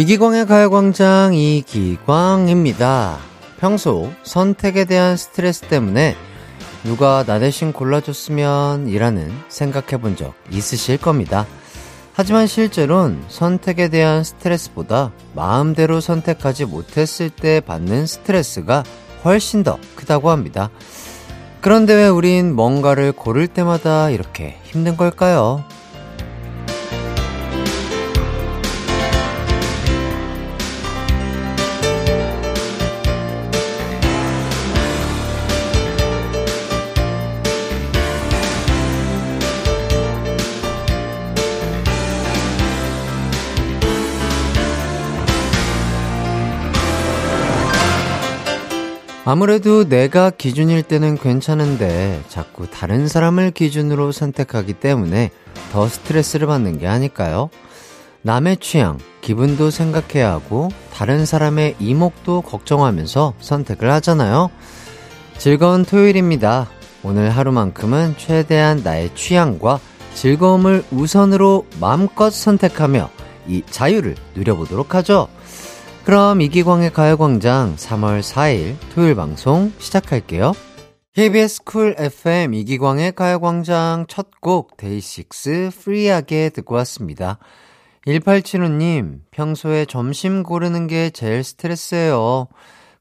이기광의 가요광장 이기광입니다. 평소 선택에 대한 스트레스 때문에 누가 나 대신 골라줬으면 이라는 생각해 본 적 있으실 겁니다. 하지만 실제론 선택에 대한 스트레스보다 마음대로 선택하지 못했을 때 받는 스트레스가 훨씬 더 크다고 합니다. 그런데 왜 우린 뭔가를 고를 때마다 이렇게 힘든 걸까요? 아무래도 내가 기준일 때는 괜찮은데 자꾸 다른 사람을 기준으로 선택하기 때문에 더 스트레스를 받는 게 아닐까요? 남의 취향, 기분도 생각해야 하고 다른 사람의 이목도 걱정하면서 선택을 하잖아요. 즐거운 토요일입니다. 오늘 하루만큼은 최대한 나의 취향과 즐거움을 우선으로 마음껏 선택하며 이 자유를 누려보도록 하죠. 그럼 이기광의 가요광장 3월 4일 토요일 방송 시작할게요. KBS Cool FM 이기광의 가요광장 첫 곡 데이식스 Free하게 듣고 왔습니다. 1875님, 평소에 점심 고르는 게 제일 스트레스예요.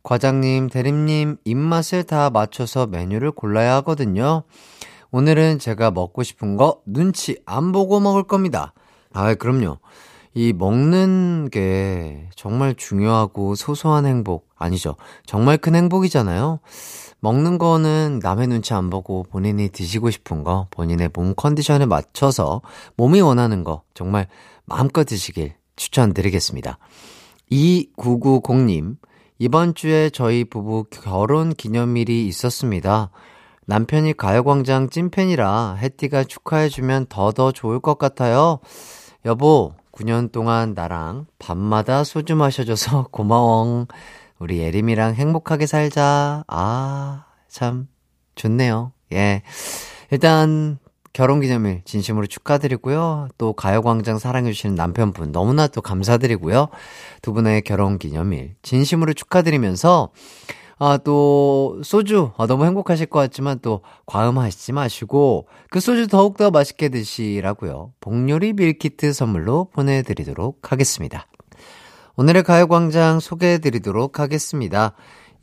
과장님, 대리님, 입맛을 다 맞춰서 메뉴를 골라야 하거든요. 오늘은 제가 먹고 싶은 거 눈치 안 보고 먹을 겁니다. 아, 그럼요. 이 먹는 게 정말 중요하고 소소한 행복, 아니죠. 정말 큰 행복이잖아요. 먹는 거는 남의 눈치 안 보고 본인이 드시고 싶은 거, 본인의 몸 컨디션에 맞춰서 몸이 원하는 거 정말 마음껏 드시길 추천드리겠습니다. 2990님, 이번 주에 저희 부부 결혼 기념일이 있었습니다. 남편이 가요광장 찐팬이라 해띠가 축하해주면 더더 좋을 것 같아요. 여보, 9년 동안 나랑 밤마다 소주 마셔줘서 고마워. 우리 예림이랑 행복하게 살자. 아, 참, 좋네요. 예. 일단, 결혼 기념일 진심으로 축하드리고요. 또 가요광장 사랑해주시는 남편분 너무나 또 감사드리고요. 두 분의 결혼 기념일 진심으로 축하드리면서 아, 또, 소주, 아, 너무 행복하실 것 같지만 또, 과음하시지 마시고, 그 소주 더욱더 맛있게 드시라고요. 복요리 밀키트 선물로 보내드리도록 하겠습니다. 오늘의 가요광장 소개해드리도록 하겠습니다.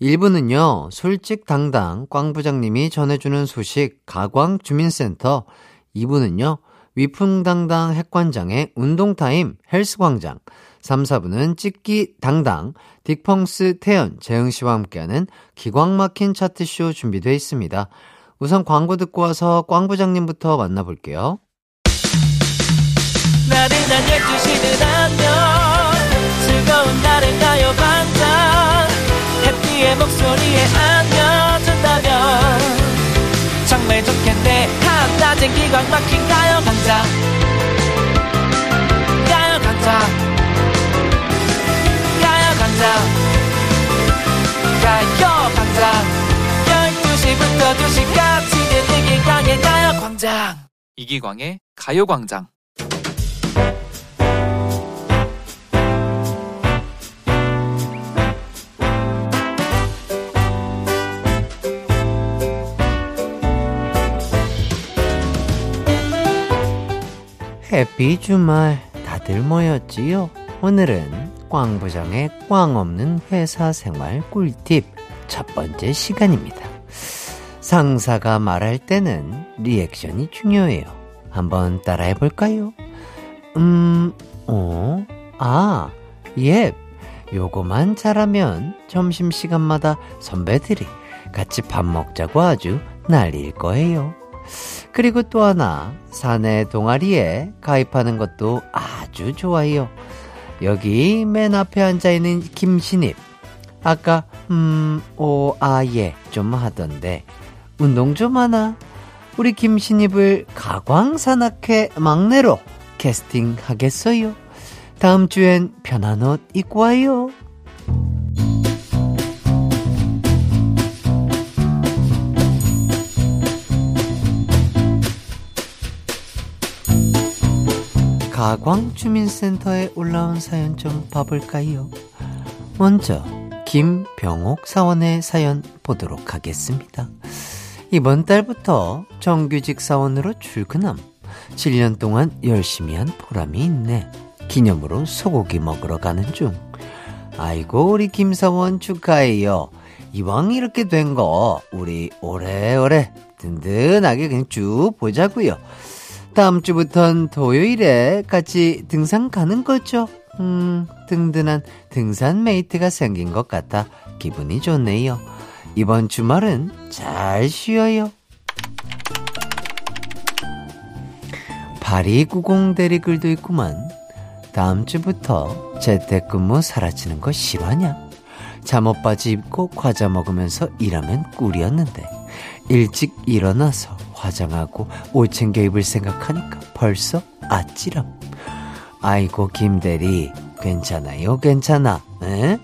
1부는요, 솔직당당 꽝부장님이 전해주는 소식, 가광 주민센터. 2부는요, 위풍당당 핵관장의 운동타임 헬스광장. 3, 4부는 찍기 당당, 딕펑스 태연, 재흥 씨와 함께하는 기광 막힌 차트쇼 준비되어 있습니다. 우선 광고 듣고 와서 꽝 부장님부터 만나볼게요. 나른한 12시는 안녕 즐거운 날을 가요 반짝. 해피의 목소리에 안겨준다면. 정말 좋겠네. 한낮엔 기광 막힌 가요 강장 12시부터 2시까지 이기광의 가요광장 이기광의 가요광장 해피 주말 다들 모였지요? 오늘은 꽝 부장의 꽝 없는 회사 생활 꿀팁 첫 번째 시간입니다. 상사가 말할 때는 리액션이 중요해요. 한번 따라해 볼까요? 음, 어, 아, 예. 요거만 잘하면 점심시간마다 선배들이 같이 밥 먹자고 아주 난리일 거예요. 그리고 또 하나, 사내 동아리에 가입하는 것도 아주 좋아요. 여기 맨 앞에 앉아있는 김신입. 아까, 음, 오, 아, 예, 좀 하던데. 운동 좀 하나? 우리 김신입을 가광산악회 막내로 캐스팅 하겠어요. 다음 주엔 편한 옷 입고 와요. 가광주민센터에 올라온 사연 좀 봐볼까요? 먼저 김병옥 사원의 사연 보도록 하겠습니다. 이번 달부터 정규직 사원으로 출근함. 7년 동안 열심히 한 보람이 있네. 기념으로 소고기 먹으러 가는 중. 아이고, 우리 김사원 축하해요. 이왕 이렇게 된 거, 우리 오래오래 든든하게 그냥 쭉 보자고요. 다음 주부턴 토요일에 같이 등산 가는 거죠. 음, 든든한 등산 메이트가 생긴 것 같아 기분이 좋네요. 이번 주말은 잘 쉬어요. 8290 대리글도 있구만. 다음 주부터 재택근무 사라지는 거 싫어하냐? 잠옷 바지 입고 과자 먹으면서 일하면 꿀이었는데 일찍 일어나서 화장하고 옷 챙겨 입을 생각하니까 벌써 아찔함. 아이고 김대리 괜찮아요 괜찮아 에?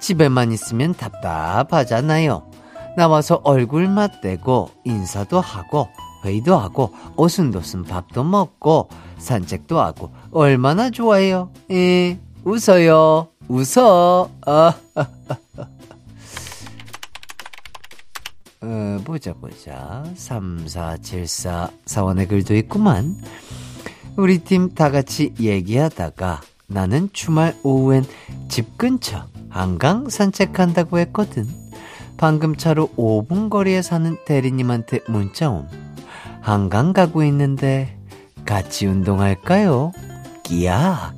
집에만 있으면 답답하잖아요 나와서 얼굴 맞대고 인사도 하고 회의도 하고 오순도순 밥도 먹고 산책도 하고 얼마나 좋아요. 에 웃어요. 웃어. 아, 어, 보자 보자. 3474 사원의 글도 있구만. 우리 팀 다 같이 얘기하다가 나는 주말 오후엔 집 근처 한강 산책한다고 했거든. 방금 차로 5분 거리에 사는 대리님한테 문자 옴. 한강 가고 있는데 같이 운동할까요? 끼야.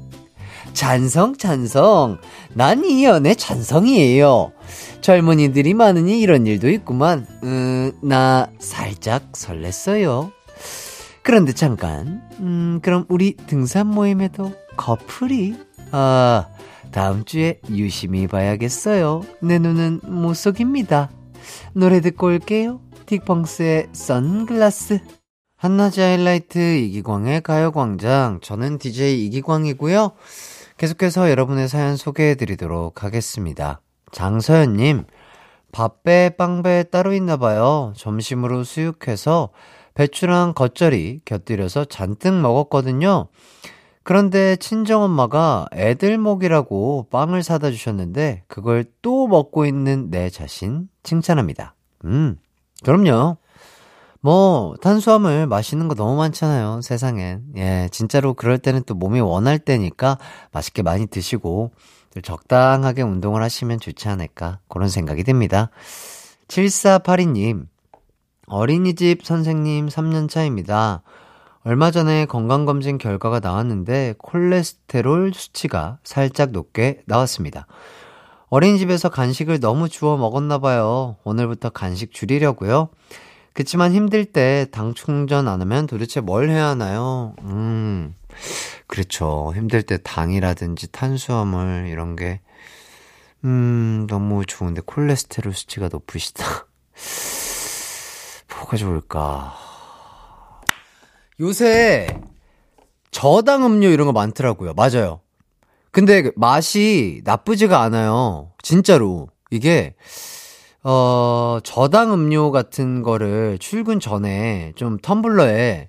찬성, 찬성. 난 이 연애 찬성이에요. 젊은이들이 많으니 이런 일도 있구만. 음, 나 살짝 설렜어요. 그런데 잠깐, 음, 그럼 우리 등산 모임에도 커플이? 아, 다음 주에 유심히 봐야겠어요. 내 눈은 못 속입니다. 노래 듣고 올게요. 틱펑스의 선글라스. 한낮의 하이라이트 이기광의 가요광장. 저는 DJ 이기광이고요. 계속해서 여러분의 사연 소개해드리도록 하겠습니다. 장서연님, 밥배, 빵배 따로 있나봐요. 점심으로 수육해서 배추랑 겉절이 곁들여서 잔뜩 먹었거든요. 그런데 친정엄마가 애들 먹이라고 빵을 사다 주셨는데 그걸 또 먹고 있는 내 자신 칭찬합니다. 음, 그럼요. 뭐, 탄수화물 맛있는 거 너무 많잖아요, 세상엔. 예, 진짜로 그럴 때는 또 몸이 원할 때니까 맛있게 많이 드시고, 적당하게 운동을 하시면 좋지 않을까, 그런 생각이 듭니다. 7482님, 어린이집 선생님 3년차입니다. 얼마 전에 건강검진 결과가 나왔는데 콜레스테롤 수치가 살짝 높게 나왔습니다. 어린이집에서 간식을 너무 주워 먹었나 봐요. 오늘부터 간식 줄이려고요. 그치만 힘들 때 당 충전 안 하면 도대체 뭘 해야 하나요? 음, 그렇죠. 힘들 때 당이라든지 탄수화물 이런 게, 음, 너무 좋은데 콜레스테롤 수치가 높으시다. 뭐가 좋을까? 요새 저당 음료 이런 거 많더라고요. 맞아요. 근데 그 맛이 나쁘지가 않아요. 진짜로. 이게, 어, 저당 음료 같은 거를 출근 전에 좀 텀블러에,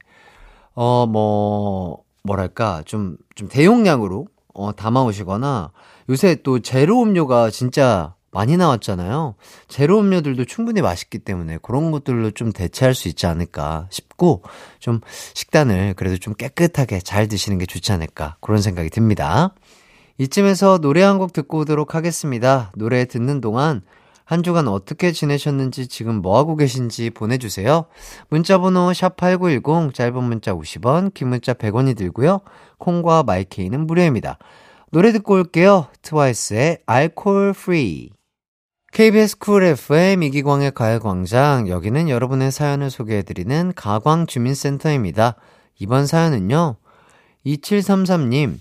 어, 뭐, 뭐랄까, 좀, 좀 대용량으로, 어, 담아오시거나, 요새 또 제로 음료가 진짜 많이 나왔잖아요. 제로 음료들도 충분히 맛있기 때문에 그런 것들로 좀 대체할 수 있지 않을까 싶고 좀 식단을 그래도 좀 깨끗하게 잘 드시는 게 좋지 않을까 그런 생각이 듭니다. 이쯤에서 노래 한 곡 듣고 오도록 하겠습니다. 노래 듣는 동안 한 주간 어떻게 지내셨는지 지금 뭐하고 계신지 보내주세요. 문자번호 샵8910 짧은 문자 50원 긴 문자 100원이 들고요. 콩과 마이케이는 무료입니다. 노래 듣고 올게요. 트와이스의 Alcohol-Free KBS Cool FM 이기광의 가요광장 여기는 여러분의 사연을 소개해드리는 가광주민센터입니다. 이번 사연은요. 2733님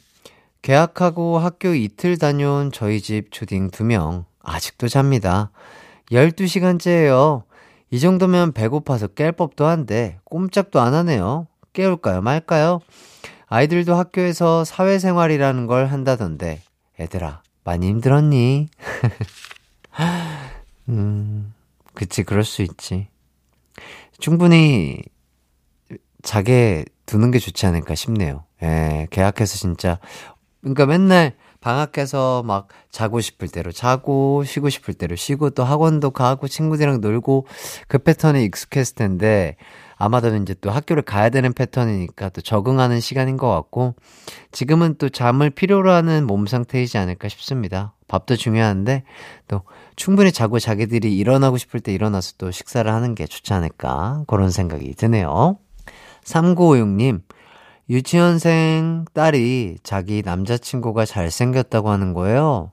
계약하고 학교 이틀 다녀온 저희 집 초딩 2명 아직도 잡니다. 12시간째예요. 이 정도면 배고파서 깰 법도 한데 꼼짝도 안 하네요. 깨울까요 말까요? 아이들도 학교에서 사회생활이라는 걸 한다던데 애들아 많이 힘들었니? 음, 그치, 그럴 수 있지. 충분히 자게 두는 게 좋지 않을까 싶네요. 예, 계약해서 진짜. 그러니까 맨날 방학해서 막 자고 싶을 대로 자고 쉬고 싶을 대로 쉬고 또 학원도 가고 친구들이랑 놀고 그 패턴이 익숙했을 텐데 아마도 이제 또 학교를 가야 되는 패턴이니까 또 적응하는 시간인 것 같고 지금은 또 잠을 필요로 하는 몸 상태이지 않을까 싶습니다. 밥도 중요한데 또 충분히 자고 자기들이 일어나고 싶을 때 일어나서 또 식사를 하는 게 좋지 않을까 그런 생각이 드네요. 3956님 유치원생 딸이 자기 남자친구가 잘생겼다고 하는 거예요.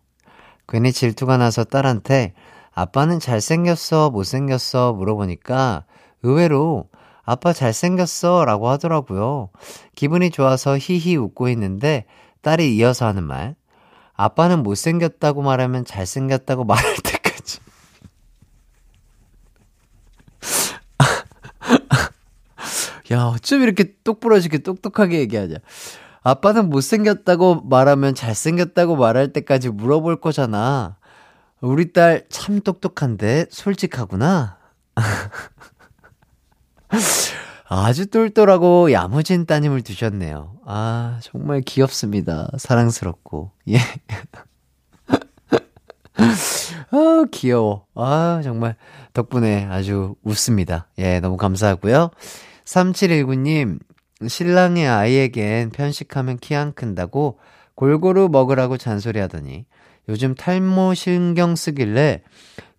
괜히 질투가 나서 딸한테 아빠는 잘생겼어, 못생겼어 물어보니까 의외로 아빠 잘생겼어 라고 하더라고요. 기분이 좋아서 히히 웃고 있는데 딸이 이어서 하는 말. 아빠는 못생겼다고 말하면 잘생겼다고 말할 때까지. 야, 어쩜 이렇게 똑부러지게 똑똑하게 얘기하냐. 아빠는 못생겼다고 말하면 잘생겼다고 말할 때까지 물어볼 거잖아. 우리 딸 참 똑똑한데 솔직하구나. 아주 똘똘하고 야무진 따님을 두셨네요. 아, 정말 귀엽습니다. 사랑스럽고. 예. 아, 귀여워. 아, 정말 덕분에 아주 웃습니다. 예, 너무 감사하고요. 3719님, 신랑의 아이에겐 편식하면 키 안 큰다고 골고루 먹으라고 잔소리 하더니 요즘 탈모 신경 쓰길래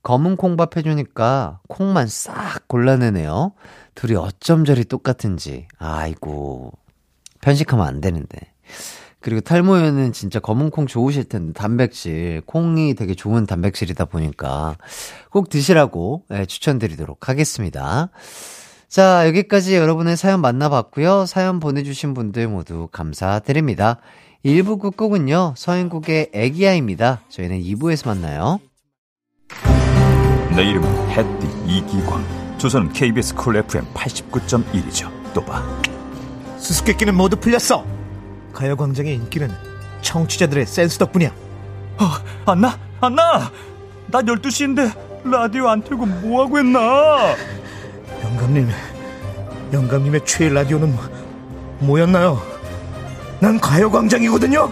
검은 콩밥 해주니까 콩만 싹 골라내네요. 둘이 어쩜 저리 똑같은지. 아이고. 편식하면 안 되는데. 그리고 탈모에는 진짜 검은 콩 좋으실 텐데, 단백질. 콩이 되게 좋은 단백질이다 보니까 꼭 드시라고 네, 추천드리도록 하겠습니다. 자, 여기까지 여러분의 사연 만나봤고요. 사연 보내주신 분들 모두 감사드립니다. 1부 끝곡은요, 서인국의 애기야입니다. 저희는 2부에서 만나요. 내 이름은 햇띠 이기광. 주소는 KBS Cool FM 89.1이죠. 또 봐. 수수께끼는 모두 풀렸어. 가요광장의 인기는 청취자들의 센스 덕분이야. 어, 안나? 안나! 나 12시인데 라디오 안 틀고 뭐하고 했나? 영감님, 영감님의 최애 라디오는 뭐였나요? 난 가요광장이거든요.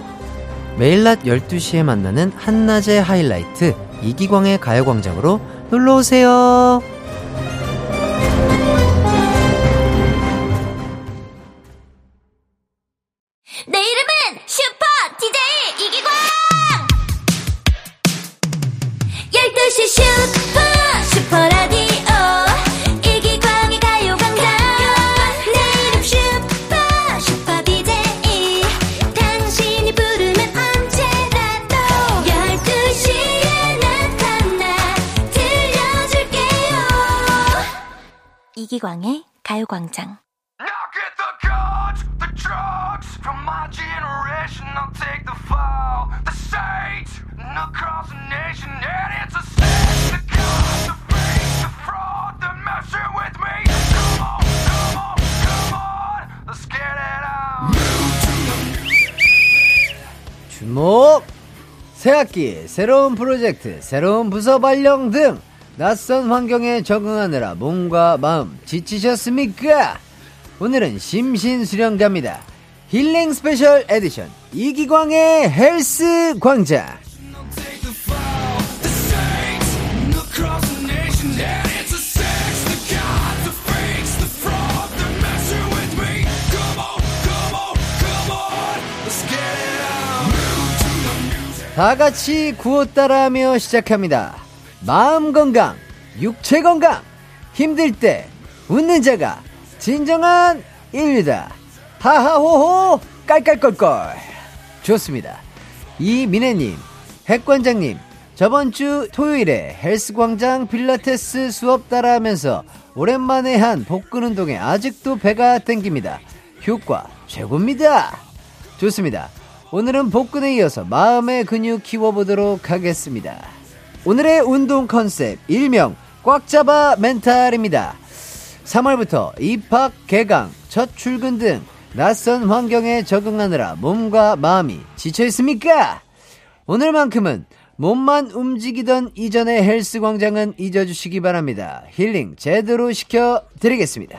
매일 낮 12시에 만나는 한낮의 하이라이트 이기광의 가요광장으로 놀러 오세요. 광장. 주목! 새학기 새로운 프로젝트, 새로운 부서 발령 등 낯선 환경에 적응하느라 몸과 마음 지치셨습니까? 오늘은 심신수련 갑니다. 힐링 special edition 이기광의 헬스 광장. 다 같이 구호 따라하며 시작합니다. 마음 건강, 육체 건강, 힘들 때 웃는 자가 진정한 인류다. 하하호호 깔깔껄껄. 좋습니다. 이민혜님, 핵관장님, 저번 주 토요일에 헬스광장 필라테스 수업 따라 하면서 오랜만에 한 복근 운동에 아직도 배가 땡깁니다. 효과 최고입니다. 좋습니다. 오늘은 복근에 이어서 마음의 근육 키워보도록 하겠습니다. 오늘의 운동 컨셉 일명 꽉 잡아 멘탈입니다. 3월부터 입학, 개강, 첫 출근 등 낯선 환경에 적응하느라 몸과 마음이 지쳐 있습니까? 오늘만큼은 몸만 움직이던 이전의 헬스 광장은 잊어주시기 바랍니다. 힐링 제대로 시켜드리겠습니다.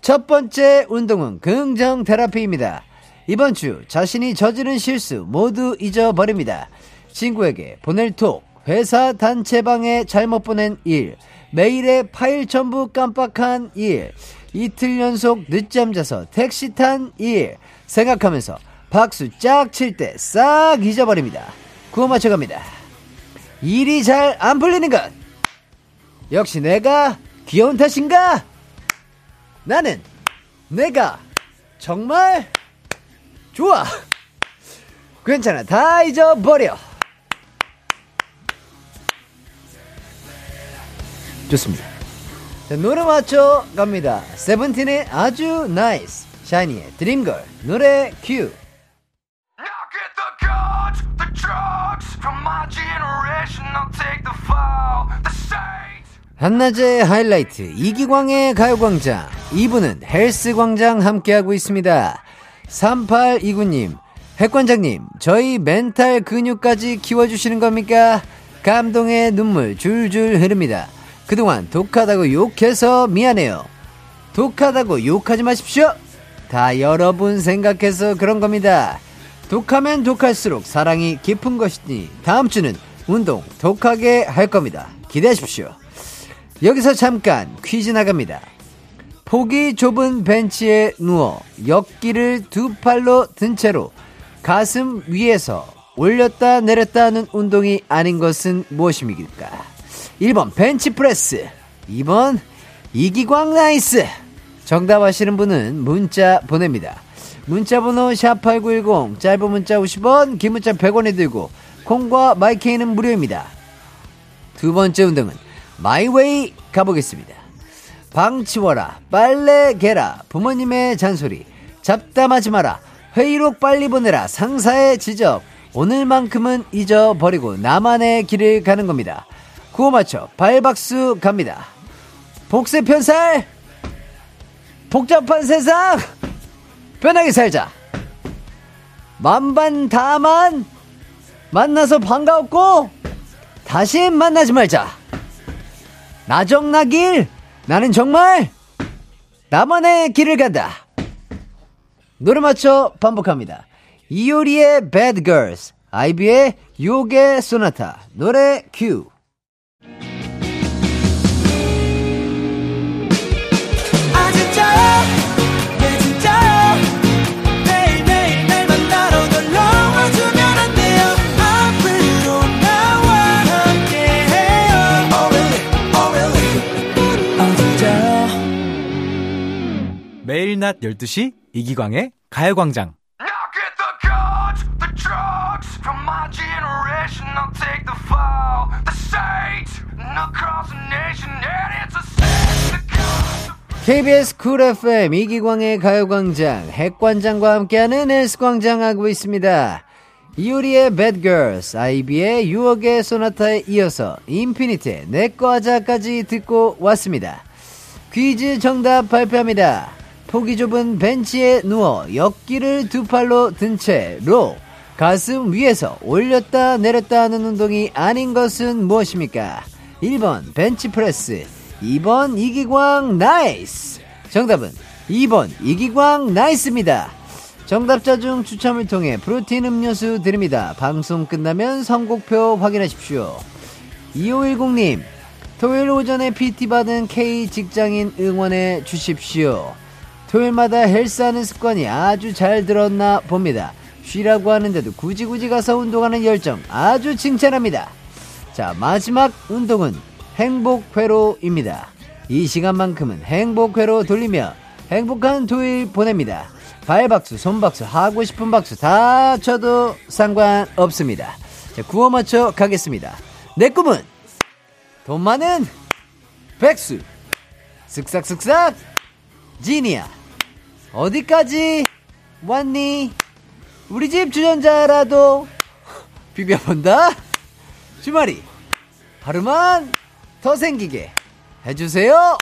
첫 번째 운동은 긍정 테라피입니다. 이번 주 자신이 저지른 실수 모두 잊어버립니다. 친구에게 보낼 톡, 회사 단체방에 잘못 보낸 일, 매일의 파일 전부 깜빡한 일, 이틀 연속 늦잠 자서 택시 탄 일, 생각하면서 박수 짝 칠 때 싹 잊어버립니다. 구워 맞춰갑니다. 일이 잘 안 풀리는 것. 역시 내가 귀여운 탓인가? 나는 내가 정말 좋아. 괜찮아. 다 잊어버려. 좋습니다. 자, 노래 맞춰 갑니다. 세븐틴의 아주 NICE. 샤이니의 Dream Girl. 노래 큐. 한낮의 하이라이트 이기광의 가요광장 2부는 헬스광장 함께하고 있습니다 3829님 핵관장님 저희 멘탈 근육까지 키워주시는 겁니까? 감동의 눈물 줄줄 흐릅니다 그동안 독하다고 욕해서 미안해요. 독하다고 욕하지 마십시오. 다 여러분 생각해서 그런 겁니다. 독하면 독할수록 사랑이 깊은 것이니 다음 주는 운동 독하게 할 겁니다. 기대하십시오. 여기서 잠깐 퀴즈 나갑니다. 폭이 좁은 벤치에 누워 역기를 두 팔로 든 채로 가슴 위에서 올렸다 내렸다 하는 운동이 아닌 것은 무엇입니까? 1번 벤치프레스 2번 이기광 nice 정답 아시는 분은 문자 보냅니다. 문자 번호 샵8910 짧은 문자 50원 긴 문자 100원이 들고 콩과 마이케이는 무료입니다. 두 번째 운동은 마이웨이 가보겠습니다. 방 치워라, 빨래 개라, 부모님의 잔소리, 잡담하지 마라, 회의록 빨리 보내라, 상사의 지적, 오늘만큼은 잊어버리고 나만의 길을 가는 겁니다. 구호 맞춰 발박수 갑니다. 복세 편살! 복잡한 세상! 편하게 살자! 만반 다만! 만나서 반가웠고, 다시 만나지 말자! 나정나길 나는 정말 나만의 길을 간다. 노래 맞춰 반복합니다. 이효리의 Bad Girls, 아이비의 요게 소나타, 노래 큐. 매일 낮 12시 이기광의 가요광장 KBS Cool FM 이기광의 가요광장 핵관장과 함께하는 헬스광장 하고 있습니다. 이효리의 Bad Girls, 아이비의 유혹의 소나타에 이어서 인피니트의 내꺼 하자까지 듣고 왔습니다. 퀴즈 정답 발표합니다. 폭이 좁은 벤치에 누워 역기를 두 팔로 든 채로 가슴 위에서 올렸다 내렸다 하는 운동이 아닌 것은 무엇입니까? 1번 벤치프레스 2번 이기광 nice! 정답은 2번 이기광 nice입니다. 정답자 중 추첨을 통해 protein 음료수 드립니다. 방송 끝나면 선곡표 확인하십시오. 2510님 토요일 오전에 PT 받은 K 직장인 응원해 주십시오 토요일마다 헬스하는 습관이 아주 잘 들었나 봅니다. 쉬라고 하는데도 굳이 굳이 가서 운동하는 열정 아주 칭찬합니다. 자, 마지막 운동은 행복회로입니다. 이 시간만큼은 행복회로 돌리며 행복한 토요일 보냅니다. 발박수, 손박수, 하고 싶은 박수 다 쳐도 상관없습니다. 자, 구워 맞춰 가겠습니다. 내 꿈은 돈 많은 백수. 쓱싹쓱싹 지니야. 어디까지 왔니? 우리 집 주전자라도 비벼본다? 주말이 하루만 더 생기게 해주세요!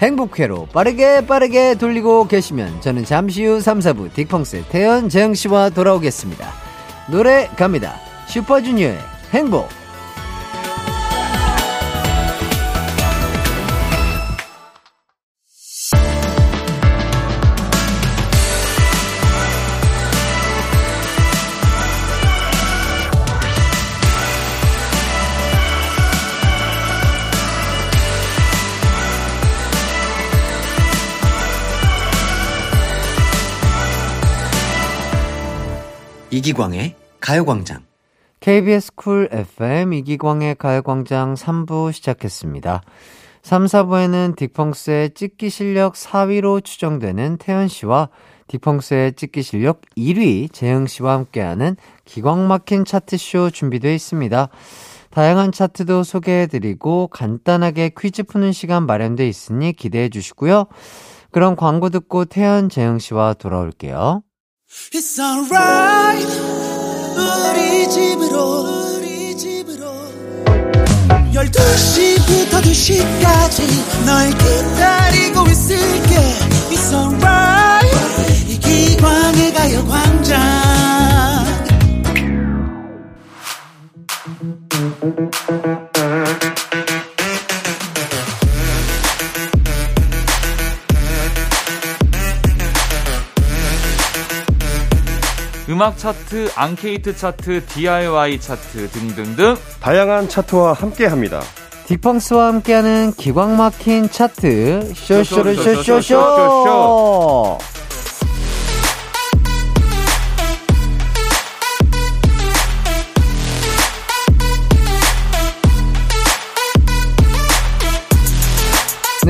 행복회로 빠르게 빠르게 돌리고 계시면 저는 잠시 후 3, 4부 딕펑스 태연 재영씨와 돌아오겠습니다. 노래 갑니다. 슈퍼주니어의 행복! 이기광의 가요광장. KBS Cool FM 이기광의 가요광장 3부 시작했습니다. 3, 4부에는 딕펑스의 찍기 실력 4위로 추정되는 태현 씨와 딕펑스의 찍기 실력 1위 재흥 씨와 함께하는 기광 막힌 차트쇼 준비되어 있습니다. 다양한 차트도 소개해드리고 간단하게 퀴즈 푸는 시간 마련돼 있으니 기대해 주시고요. 그럼 광고 듣고 태현 재흥 씨와 돌아올게요. It's alright. 우리 집으로 우리 집으로. 12시부터 2시까지 널 기다리고 있을게. It's alright. 이기광의 가요광장 음악 차트, 앙케이트 차트, DIY 차트 등등등 다양한 차트와 함께합니다. 딕펑스와 함께하는 기광 막힌 차트. 쇼쇼를 쇼쇼쇼쇼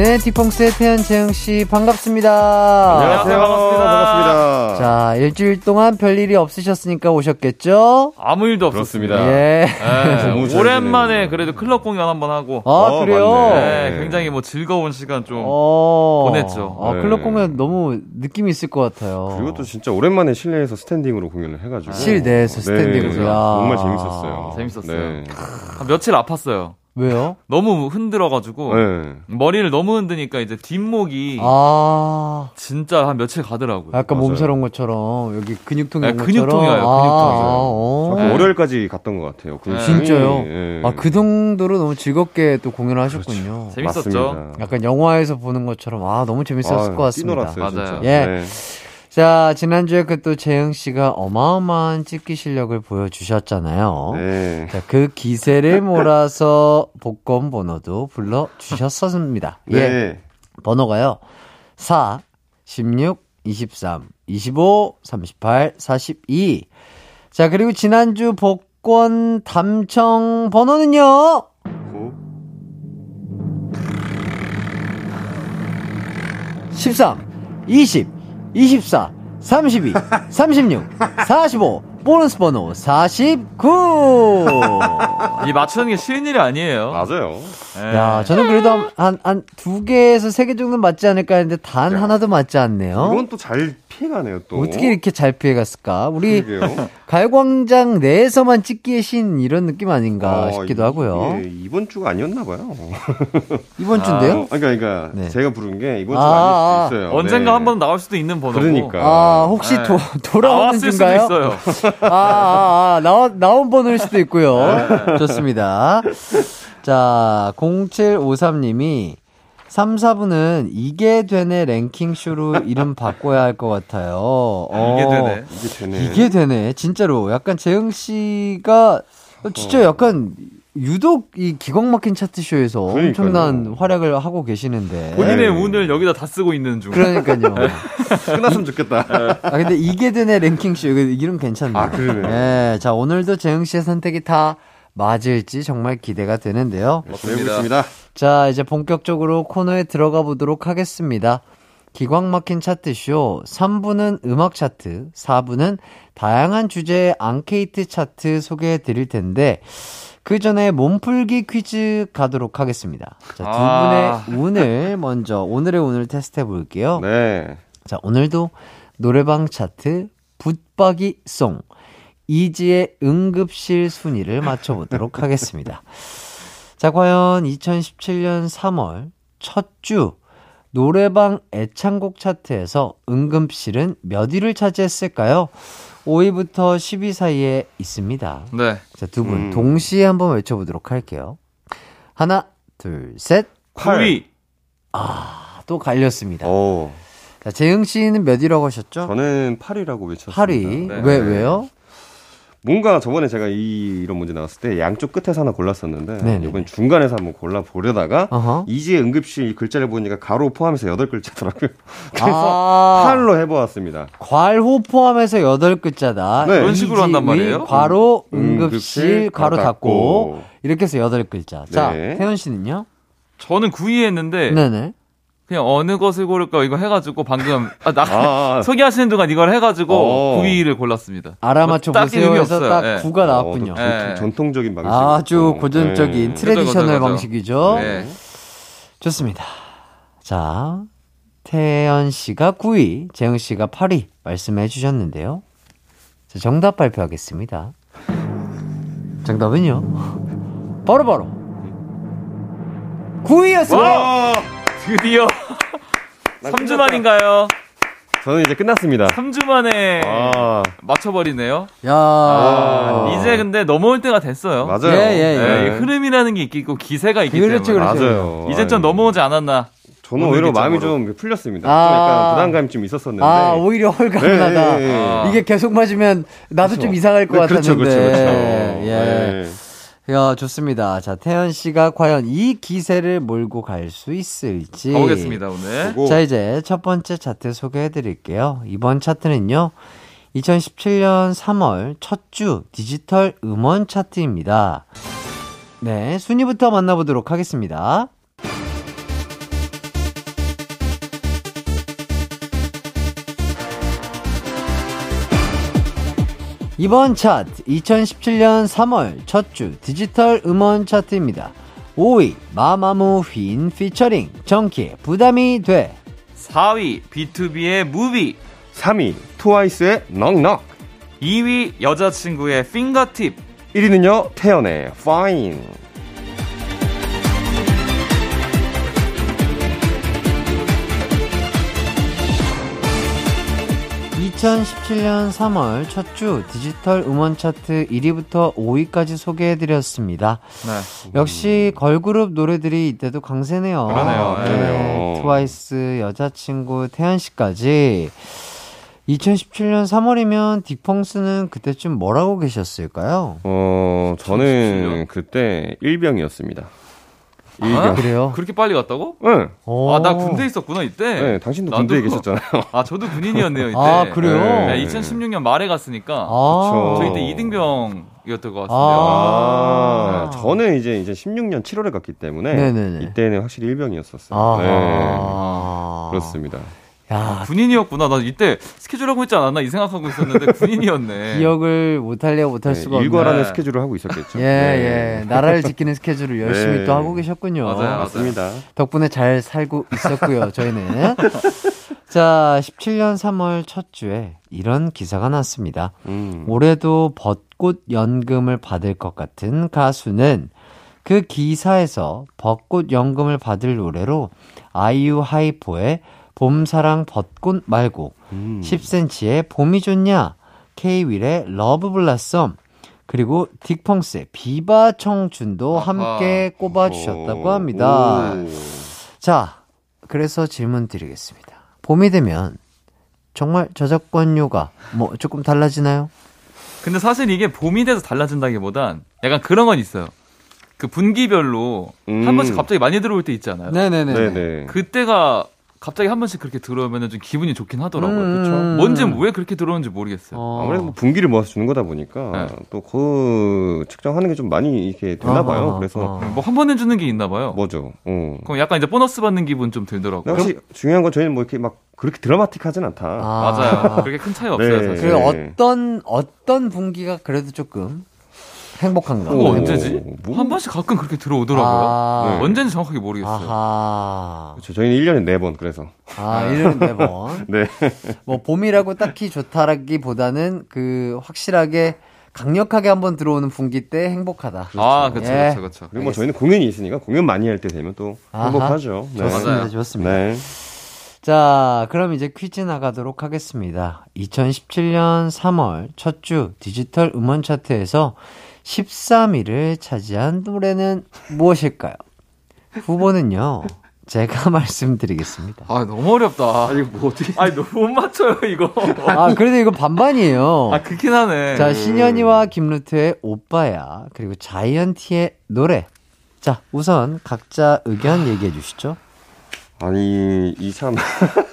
네, 딕펑스의 태연 재흥씨 반갑습니다. 안녕하세요. 반갑습니다. 반갑습니다. 자, 일주일 동안 별 일이 없으셨으니까 오셨겠죠? 아무 일도. 없었습니다. 예. 네, 오랜만에. 그래도 클럽 공연 한번 하고 아, 어, 그래요? 네, 굉장히 뭐 즐거운 시간 좀 어. 보냈죠. 아, 네. 클럽 공연 너무 느낌이 있을 것 같아요. 그리고 또 진짜 오랜만에 실내에서 스탠딩으로 공연을 해가지고 실내에서 스탠딩으로. 네, 야. 정말 재밌었어요. 재밌었어요. 네. 한 며칠 아팠어요. 왜요? 너무 흔들어가지고 네. 머리를 너무 흔드니까 이제 뒷목이 아, 진짜 한 며칠 가더라고요. 약간 맞아요. 몸살 온 것처럼 여기 근육통이 네, 온. 근육통이 와요, 아, 근육통이. 아, 어. 자꾸 월요일까지 갔던 것 같아요. 그 네. 진짜요? 예. 아, 그 정도로 너무 즐겁게 또 공연을 하셨군요. 재밌었죠. 맞습니다. 약간 영화에서 보는 것처럼 아, 너무 재밌었을 아, 것 같습니다. 뛰놀았어요, 맞아요. 예. 네. 자, 지난주에 그 또 재영 씨가 어마어마한 찍기 실력을 보여주셨잖아요. 네. 자, 그 기세를 몰아서 복권 번호도 불러주셨었습니다. 예. 네. 번호가요. 4, 16, 23, 25, 38, 42. 자, 그리고 지난주 복권 담청 번호는요. 고. 13, 20, 24, 32, 36, 45, 보너스 번호 49! 이 맞추는 게 쉬운 일이 아니에요. 맞아요. 네. 야, 저는 그래도 한, 한 두 개에서 세 개 정도는 맞지 않을까 했는데 단 하나도 맞지 않네요. 이건 또 잘 피해가네요, 또. 어떻게 이렇게 잘 피해갔을까? 우리. 가요광장 내에서만 찍기의 신 이런 느낌 아닌가 어, 싶기도 이- 하고요. 이게 이번 주가 아니었나 봐요. 이번 주인데요? 어, 그러니까, 그러니까 네. 제가 부른 게 이번 아, 주가 아, 아닐 수도 있어요. 언젠가 네. 한번 나올 수도 있는 번호고. 그러니까. 아, 혹시 네. 도, 돌아오는 중가요? 수도 있어요. 아, 아, 아, 나온, 나온 번호일 수도 있고요. 네. 좋습니다. 자, 0753님이 3, 4부는 이게 되네 랭킹쇼로 이름 바꿔야 할 것 같아요. 이게 어, 되네. 이게 되네. 이게 되네. 진짜로. 약간 재흥 씨가 진짜 약간 유독 이 기광 막힌 차트쇼에서 그러니까요. 엄청난 활약을 하고 계시는데. 본인의 네. 운을 여기다 다 쓰고 있는 중. 그러니까요. 끝났으면 좋겠다. 아, 근데 이게 되네 랭킹쇼. 이름 괜찮네요. 아, 그러네. 예, 자, 오늘도 재흥 씨의 선택이 다 맞을지 정말 기대가 되는데요. 배우고 있습니다. 자, 이제 본격적으로 코너에 들어가 보도록 하겠습니다. 기광 막힌 차트쇼 3부는 음악 차트, 4부는 다양한 주제의 앙케이트 차트 소개해 드릴 텐데 그 전에 몸풀기 퀴즈 가도록 하겠습니다. 자, 두 아. 분의 운을 먼저 오늘의 운을 테스트 해 볼게요. 네. 자, 오늘도 노래방 차트 붙박이 송 이지의 응급실 순위를 맞춰보도록 하겠습니다. 자, 과연 2017년 3월 첫 주 노래방 애창곡 차트에서 응급실은 몇 위를 차지했을까요? 5위부터 10위 사이에 있습니다. 네. 자, 두분 음. 동시에 한번 외쳐보도록 할게요. 하나, 둘, 셋. 9위. 아, 또 갈렸습니다. 어. 자, 재흥 씨는 몇 위라고 하셨죠? 저는 8위라고 외쳤습니다. 8위. 네. 왜, 왜요? 뭔가 저번에 제가 이, 이런 문제 나왔을 때 양쪽 끝에서 하나 골랐었는데 네네. 이번 중간에서 한번 골라 보려다가 어허. 이지혜 응급실 글자를 보니까 가로 포함해서 여덟 글자더라고요. 그래서 아. 팔로 해보았습니다. 괄호 포함해서 여덟 글자다. 네. 그런 식으로 한단 말이에요? 괄호 음, 응급실 응급실, 괄호 괄호 닫고 닫고. 이렇게 해서 여덟 글자. 자, 네. 태현 씨는요? 저는 9위 했는데 네네. 그냥 어느 것을 고를까 이거 해가지고 방금 아, 나 아, 아. 소개하시는 동안 이걸 해가지고 어. 9위를 골랐습니다. 알아맞혀 딱히 보세요 해서. 딱 예. 9가 나왔군요. 어, 또 전통- 네. 전통 적인 방식. 아주 고전적인 네. traditional. 방식이죠. 네. 좋습니다. 자, 태현 씨가 9위, 재흥 씨가 8위 말씀해 주셨는데요. 자, 정답 발표하겠습니다. 정답은요. 바로바로 9위였습니다. 와! 드디어 난 3주 끝났다. 만인가요? 저는 이제 끝났습니다. 3주 만에 아, 맞춰버리네요. 야, 아. 이제 근데 넘어올 때가 됐어요. 맞아요. 예, 예, 예. 네, 이 흐름이라는 게 있고 기세가 있기 그렇죠, 때문에 그렇죠. 맞아요. 이제 좀. 넘어오지 않았나. 저는 오히려 마음이. 좀 풀렸습니다. 아. 좀 약간 부담감이 좀 있었었는데. 아, 오히려 헐감나다. 네, 네, 네. 아. 이게 계속 맞으면 나도 좀 그렇죠. 이상할 것 네, 그렇죠, 같았는데. 그렇죠, 그렇죠. 예. 네. 야, 좋습니다. 자, 태연 씨가 과연 이 기세를 몰고 갈 수 있을지. 가보겠습니다 오늘. 자, 이제 첫 번째 차트 소개해 드릴게요. 이번 차트는요. 2017년 3월 첫 주 디지털 음원 차트입니다. 네, 순위부터 만나보도록 하겠습니다. 이번 차트 2017년 3월 첫 주 디지털 음원 차트입니다. 5위 마마무 휜 피처링 정키의 부담이 돼 4위 B2B의 무비. 3위 트와이스의 넉넉 2위 여자친구의 핑거팁. 1위는요 태연의 Fine 2017년 3월 첫 주 디지털 음원 차트 1위부터 5위까지 소개해드렸습니다. 네. 역시 걸그룹 노래들이 이때도 강세네요. 그러네요. 네, 그러네요. 트와이스, 여자친구, 태연씨까지. 2017년 3월이면 딕펑스는 그때쯤 뭘 하고 계셨을까요? 어 2017년? 저는 그때 일병이었습니다 아? 그래요? 그렇게 빨리 갔다고? 네, 오. 아, 나 군대 있었구나, 이때. 네 당신도 나도- 군대에 계셨잖아요 아, 저도 군인이었네요, 이때. 아, 그래요? 네, 2016년 말에 갔으니까. 아. 그쵸. 저희 때 이등병 이었던 것 같은데요. 아, 아. 저는 이제 이제 16년 7월에 갔기 때문에 네네네. 이때는 확실히 일병이었었어요. 아. 네. 그렇습니다. 야, 군인이었구나. 나 이때 스케줄 하고 있지 않았나? 이 생각하고 있었는데 군인이었네. 기억을 못하려 못할 네, 수가 없네. 일과라는 네. 스케줄을 하고 있었겠죠. 예, 네. 예. 나라를 지키는 스케줄을 열심히 네. 또 하고 계셨군요. 맞아요. 맞습니다. 덕분에 잘 살고 있었고요, 저희는. 자, 17년 3월 첫 주에 이런 기사가 났습니다. 음. 올해도 벚꽃 연금을 받을 것 같은 가수는 그 기사에서 벚꽃 연금을 받을 노래로 아이유 하이포의 봄사랑 벚꽃 말고 음. 10cm의 봄이 좋냐, K-윌의 Love Blossom, 그리고 딕펑스의 VIVA 청춘도 아하. 함께 꼽아주셨다고 오. 합니다. 오. 자, 그래서 질문 드리겠습니다. 봄이 되면 정말 저작권료가 뭐 조금 달라지나요? 근데 사실 이게 봄이 돼서 달라진다기보단 약간 그런 건 있어요. 그 분기별로 음. 한 번씩 갑자기 많이 들어올 때 있잖아요. 네네네. 네네. 그때가 갑자기 한 번씩 그렇게 들어오면 좀 기분이 좋긴 하더라고요. 음. 그쵸? 뭔지 왜 그렇게 들어오는지 모르겠어요. 어. 아무래도 뭐 분기를 모아서 주는 거다 보니까 네. 또그 측정하는 게 좀 많이 이렇게 되나 봐요. 아하, 그래서 어. 뭐한 번에 주는 게 있나 봐요. 뭐죠? 어. 그럼 약간 이제 보너스 받는 기분 좀 들더라고요. 혹시 중요한 건 저희는 뭐 이렇게 막 그렇게 드라마틱하진 않다. 아. 맞아요. 그렇게 큰 차이 없어요, 네. 사실. 그리고 네. 어떤 어떤 분기가 그래도 조금 행복한가? 그거 오. 언제지? 뭐? 한 번씩 가끔 그렇게 들어오더라고요. 아, 네. 언제인지 정확하게 모르겠어요. 아하. 그렇죠. 저희는 1년에 4번 그래서. 아, 1년에 4번. 네. 뭐, 봄이라고 딱히 좋다라기보다는 그, 확실하게 강력하게 한번 들어오는 분기 때 행복하다. 아, 그쵸, 예. 그쵸, 그쵸. 그리고 뭐 저희는 공연이 있으니까 공연 많이 할 때 되면 또 아하. 행복하죠. 네. 좋습니다. 좋습니다. 네. 자, 그럼 이제 퀴즈 나가도록 하겠습니다. 2017년 3월 첫 주 디지털 음원 차트에서 13위를 차지한 노래는 무엇일까요? 후보는요, 제가 말씀드리겠습니다. 아, 너무 어렵다. 아니 뭐 어떻게 아니, 너무 못 맞춰요, 이거. 아, 그래도 이거 반반이에요. 아, 그렇긴 하네. 자, 신현이와 김루트의 오빠야, 그리고 자이언티의 노래. 자, 우선 각자 의견 얘기해 주시죠. 아니 이참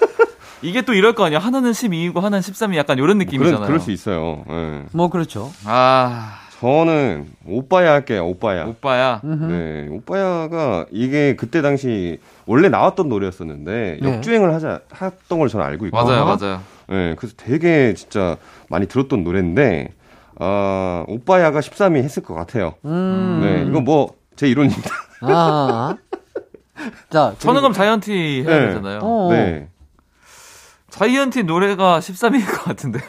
이게 또 이럴 거 아니야. 하나는 12이고 하나는 13이 약간 이런 느낌이잖아요. 그럴, 그럴 수 있어요. 예. 뭐, 그렇죠. 아, 저는 오빠야 할게요. 오빠야. 오빠야. 네, 오빠야가 이게 그때 당시 원래 나왔던 노래였었는데 네. 역주행을 하자 했던 걸 저는 알고 있거든요. 맞아요, 맞아요. 네, 그래서 되게 진짜 많이 들었던 노래인데 아 오빠야가 13위 했을 것 같아요. 음. 네, 이건 뭐제 이론입니다. 아. 자, 저는 그럼 자이언티 해야 네. 되잖아요. 어. 네, 자이언티 노래가 13위일 것 같은데요.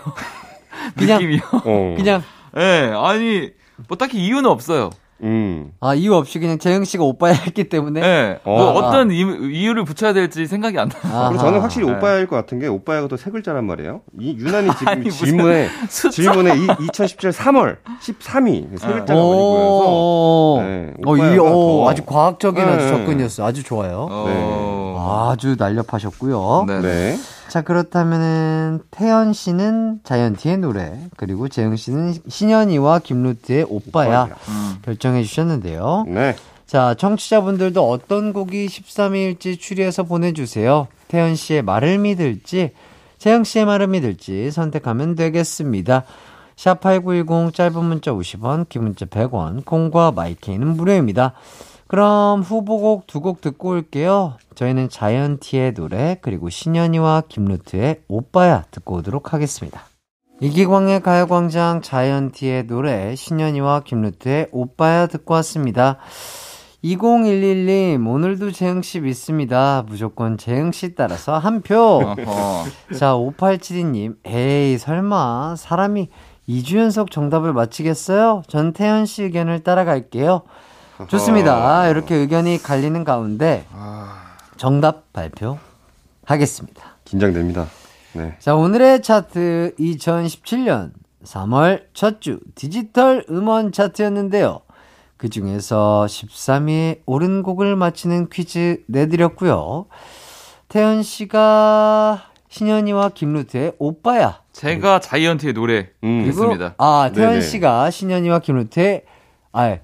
그냥- 느낌이요. 어, 그냥, 예, 네, 아니, 뭐 딱히 이유는 없어요. 음, 아, 이유 없이 그냥 재영 씨가 오빠야 했기 때문에. 네. 어. 뭐 어떤 이유, 이유 를 붙여야 될지 생각이 안 나요. 아하. 그리고 저는 확실히 네. 오빠야일 것 같은 게 오빠야가 또 세 글자란 말이에요. 이 유난히 지금 아니, 질문에 숫자. 질문에 이 2017 3월 13위 세 글자가 많이 보여서 오, 네, 어, 이, 오빠야가 어, 더- 아주 과학적인 아주 네. 접근이었어요. 아주 좋아요. 어. 아주 날렵하셨고요. 네. 네. 자, 그렇다면은, 태연 씨는 자이언티의 노래, 그리고 재영 씨는 신현이와 김루트의 오빠야 오빠야. 음. 결정해 주셨는데요. 네. 자, 청취자분들도 어떤 곡이 13위일지 추리해서 보내주세요. 태연 씨의 말을 믿을지, 재영 씨의 말을 믿을지 선택하면 되겠습니다. 샵8910 짧은 문자 50원, 긴 문자 100원, 콩과 마이케이는 무료입니다. 그럼 후보곡 두 곡 듣고 올게요. 저희는 자이언티의 노래, 그리고 신현이와 김루트의 오빠야 듣고 오도록 하겠습니다. 이기광의 가요광장 자이언티의 노래, 신현이와 김루트의 오빠야 듣고 왔습니다. 2011님, 오늘도 재흥씨 믿습니다. 무조건 재흥씨 따라서 한 표. 자, 5872님, 에이, 설마, 사람이 2주 연속 정답을 맞히겠어요? 전 태연씨 의견을 따라갈게요. 좋습니다. 이렇게 의견이 갈리는 가운데, 정답 발표하겠습니다. 긴장됩니다. 네. 자, 오늘의 차트 2017년 3월 첫 주 디지털 음원 차트였는데요. 그 중에서 13위에 오른 곡을 맞히는 퀴즈 내드렸고요. 태연 씨가 신현이와 김루트의 오빠야. 제가 자이언티의 노래 음. 그리고 있습니다. 아, 태연 네네. 씨가 신현이와 김루트의 아,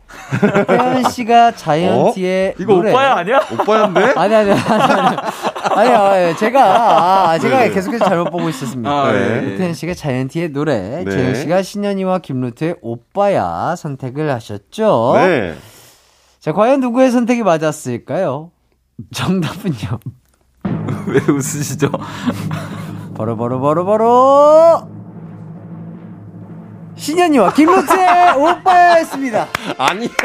태연 씨가 자이언티의 어? 이거 노래. 오빠야 아니야? 오빠인데? 아니 아니 아니 아니 아니 아니 제가 아, 제가 네네. 계속해서 잘못 보고 있었습니다. 아, 네. 태연 씨가 자이언티의 노래, 네. 재영 씨가 신현이와 김루트의 오빠야 선택을 하셨죠. 네. 자 과연 누구의 선택이 맞았을까요? 정답은요. 왜 웃으시죠? 바로 바로 바로 바로 신현이와 김루트의 오빠야였습니다. 아니.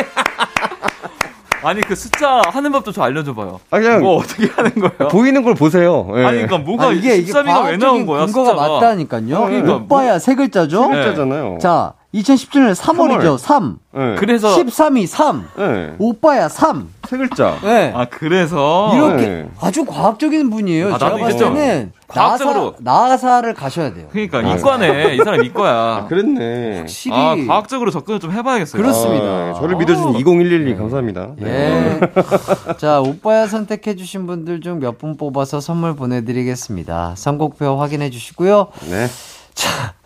아니 그 숫자 하는 법도 좀 알려줘봐요. 아, 그냥 뭐 어떻게 하는 거예요? 보이는 걸 보세요. 예. 아니 그러니까 뭐가 아, 이게 이게 13위가 왜 나온 거야? 근거가 숫자가. 맞다니까요. 그러니까 오빠야 세 글자죠. 네. 글자잖아요. 자 2017년 3월이죠. 3. 예. 그래서 13이 3. 예. 오빠야 3. 세 글자. 네. 아 그래서 이렇게 네. 아주 과학적인 분이에요. 아, 제가 나도 봤을. 때는 과학적으로. 나사, 나사 를 가셔야 돼요. 그러니까 네. 이과네 이 사람 이과야. 그랬네. 확실히 아 과학적으로 접근을 좀 해봐야겠어요. 그렇습니다. 아, 저를 믿어주신 2011님 감사합니다. 네. 예. 자, 오빠야 선택해주신 분들 중 몇 분 뽑아서 선물 보내드리겠습니다. 선곡표 확인해 주시고요. 네. 자, 아,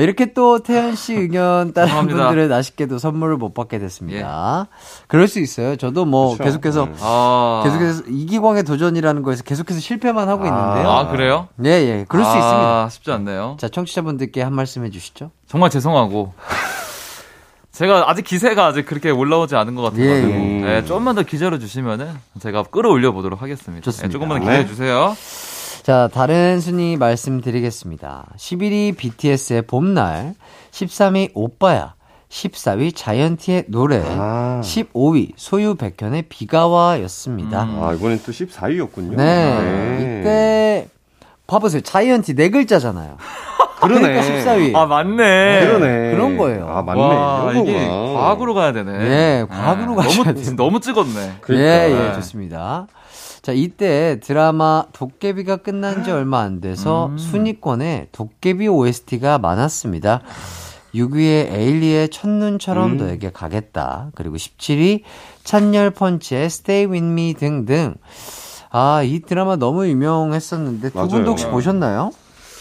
이렇게 또 태연 씨 의견 따른 죄송합니다. 분들은 아쉽게도 선물을 못 받게 됐습니다. 그럴 수 있어요. 저도 뭐 그렇죠. 계속해서 네. 아 계속해서 이기광의 도전이라는 거에서 계속해서 실패만 하고 있는데요. 아 그래요? 예, 예. 그럴 수 아, 있습니다. 쉽지 않네요. 자, 청취자분들께 한 말씀 해주시죠. 정말 죄송하고 제가 아직 기세가 아직 그렇게 올라오지 않은 것 같아가지고 예, 예. 네, 조금만 더 기다려 주시면은 제가 끌어올려 보도록 하겠습니다. 좋습니다. 네, 조금만 네. 기다려 주세요. 자, 다른 순위 말씀드리겠습니다. 11위 BTS의 봄날, 13위 오빠야, 14위 자이언티의 노래, 아. 15위 소유 백현의 비가 와였습니다. 음. 아, 이번엔 또 14위였군요. 네. 이때 봐보세요. 자이언티 네 글자잖아요. 그러네. 그러니까 14위. 아 맞네. 그러네. 그런 거예요. 아, 맞네. 와 이게. 과학으로 가야 되네. 네, 과학으로 가셔야 너무 돼요. 너무 찍었네. 그러니까. 예, 예, 네. 좋습니다. 자, 이때 드라마 도깨비가 끝난 지 얼마 안 돼서 음. 순위권에 도깨비 OST가 많았습니다. 6위에 에일리의 첫눈처럼 음. 너에게 가겠다. 그리고 17위 찬열 펀치의 Stay With Me 등등. 아, 이 드라마 너무 유명했었는데 두 분도. 혹시 보셨나요?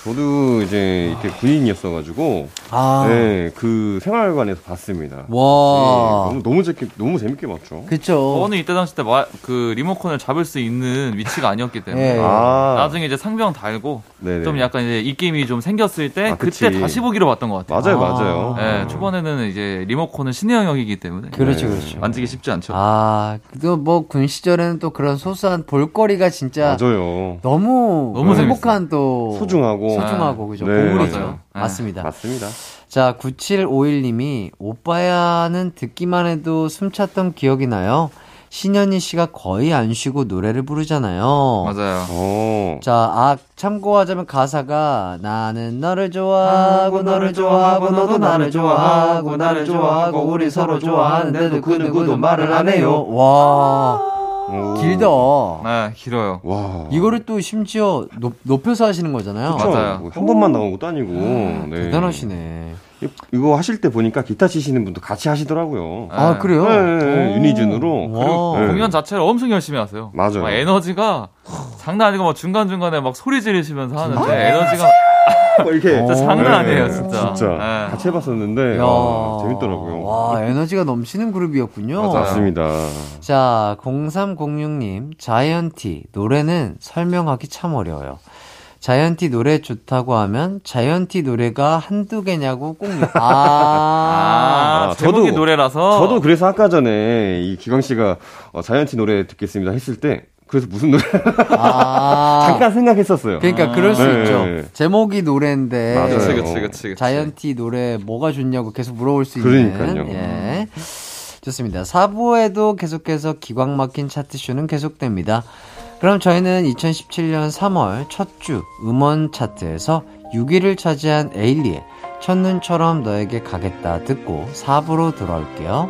저도 이제 이때 군인이었어가지고 아, 네, 그 생활관에서 봤습니다. 네, 와. 너무 너무 재밌게 너무 재밌게 봤죠. 그쵸. 저는 이때 당시 때그 리모컨을 잡을 수 있는 위치가 아니었기 때문에 예. 아, 나중에 이제 상병 달고 네네. 좀 약간 이제 입김이 좀 생겼을 때 아, 그때 그치. 다시 보기로 봤던 것 같아요. 맞아요, 아. 맞아요. 예, 초반에는 이제 리모컨은 신의 영역이기 때문에 그렇죠, 네. 그렇죠. 만지기 쉽지 않죠. 아, 또뭐군 시절에는 또 그런 소소한 볼거리가 진짜 맞아요. 너무 너무 행복한 또 소중하고 소중하고 그죠 네, 보물이죠. 맞아요. 네. 맞습니다. 맞습니다. 자, 9751님이 오빠야는 듣기만 해도 숨찼던 기억이 나요. 신현희 씨가 거의 안 쉬고 노래를 부르잖아요. 맞아요. 어. 자, 아, 참고하자면 가사가 나는 너를 좋아하고 너를 좋아하고 너도 나를 좋아하고 나를 좋아하고 우리 서로 좋아하는데도 그 누구도 말을 안 해요. 와, 오. 길다. 네, 길어요. 와. 이거를 또 심지어 높, 높여서 하시는 거잖아요. 그쵸? 맞아요. 뭐 한 번만 나온 것도 아니고. 네. 대단하시네. 이- 이거 하실 때 보니까 기타 치시는 분도 같이 하시더라고요. 아, 그래요? 네, 네, 네. 와. 네. 공연 자체를 엄청 열심히 하세요. 맞아요. 막 에너지가 장난 아니고 막 중간 중간에 막 소리 지르시면서 하는데 에너지가 뭐 이렇게 어, 진짜 장난 네, 아니에요, 진짜. 진짜 네. 같이 해봤었는데 야. 아, 재밌더라고요. 와, 에너지가 넘치는 그룹이었군요. 맞습니다. 자, 0306님, 자이언티, 노래는 설명하기 참 어려워요. 자이언티 노래 좋다고 하면 자이언티 노래가 한두 개냐고 꼭. 묻- 아, 아, 아, 제목이 저도- 노래라서. 저도 그래서 아까 전에 이 기광 씨가 어, 자이언티 노래 듣겠습니다 했을 때 그래서 무슨 노래 아. 잠깐 생각했었어요. 그러니까 그럴 수 네, 있죠. 네. 제목이 노래인데. 맞아요. 그치, 그치, 그치, 그치. 자이언티 노래 뭐가 좋냐고 계속 물어볼 수 있는. 그러니까요. 예. 좋습니다. 4부에도 계속해서 기광 막힌 차트쇼는 계속됩니다. 그럼 저희는 2017년 3월 첫 주 음원 차트에서 6위를 차지한 에일리의 첫눈처럼 너에게 가겠다 듣고 4부로 돌아올게요.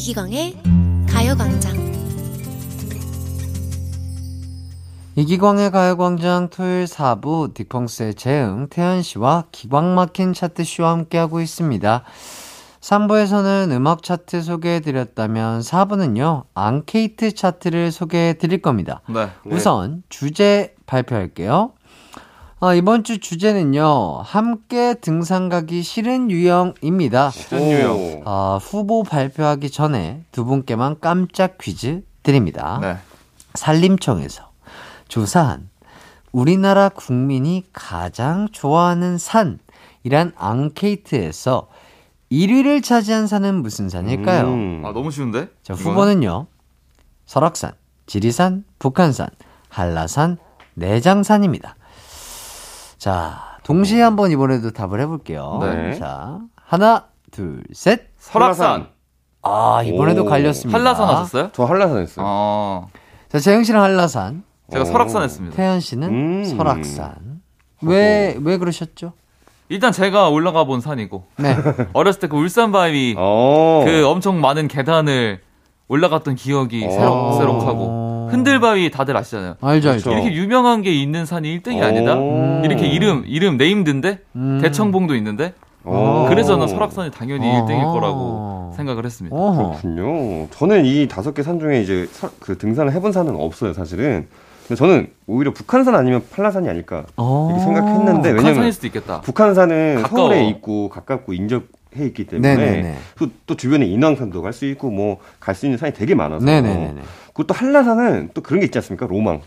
이기광의 가요광장 이기광의 가요광장 토요일 4부 딕펑스의 재응, 태연씨와 기광 막힌 차트쇼와 함께하고 있습니다. 3부에서는 음악 차트 소개해드렸다면 4부는요, 앙케이트 차트를 소개해드릴 겁니다. 네. 우선 주제 발표할게요. 아, 이번 주 주제는요, 함께 등산 가기 싫은 유형입니다. 오. 아, 후보 발표하기 전에 두 분께만 깜짝 퀴즈 드립니다. 네. 산림청에서 조사한 우리나라 국민이 가장 좋아하는 산이란 앙케이트에서 1위를 차지한 산은 무슨 산일까요? 음. 아, 너무 쉬운데? 자? 후보는요. 설악산, 지리산, 북한산, 한라산, 내장산입니다. 자, 동시에 한번 이번에도 답을 해볼게요. 네. 자, 하나, 둘, 셋. 설악산. 아, 이번에도 오. 갈렸습니다. 한라산 하셨어요? 저 한라산 했어요. 어. 자, 재영 씨는 한라산, 제가 어. 설악산 했습니다. 태연 씨는 음. 설악산. 왜, 왜 그러셨죠? 일단 제가 올라가 본 산이고 네. 어렸을 때 그 울산 바위 어. 그 엄청 많은 계단을 올라갔던 기억이 어. 새록새록하고 흔들바위 다들 아시잖아요. 알죠, 알죠. 그렇죠. 이렇게 유명한 게 있는 산이 1등이 아니다. 오. 이렇게 이름 이름 네임드인데 음. 대청봉도 있는데 어. 그래서 저는 설악산이 당연히 어허. 1등일 거라고 생각을 했습니다. 어허. 그렇군요. 저는 이 다섯 개 산 중에 이제 사- 그 등산을 해본 산은 없어요, 사실은. 근데 저는 오히려 북한산 아니면 한라산이 아닐까 어. 이렇게 생각했는데 왜냐면 북한산일 수도 있겠다. 북한산은 가까워. 서울에 있고 가깝고 인접 해 있기 때문에. 또, 또 주변에 인왕산도 갈 수 있고 뭐 갈 수 있는 산이 되게 많아서 네네네네. 그리고 또 한라산은 또 그런 게 있지 않습니까? 로망.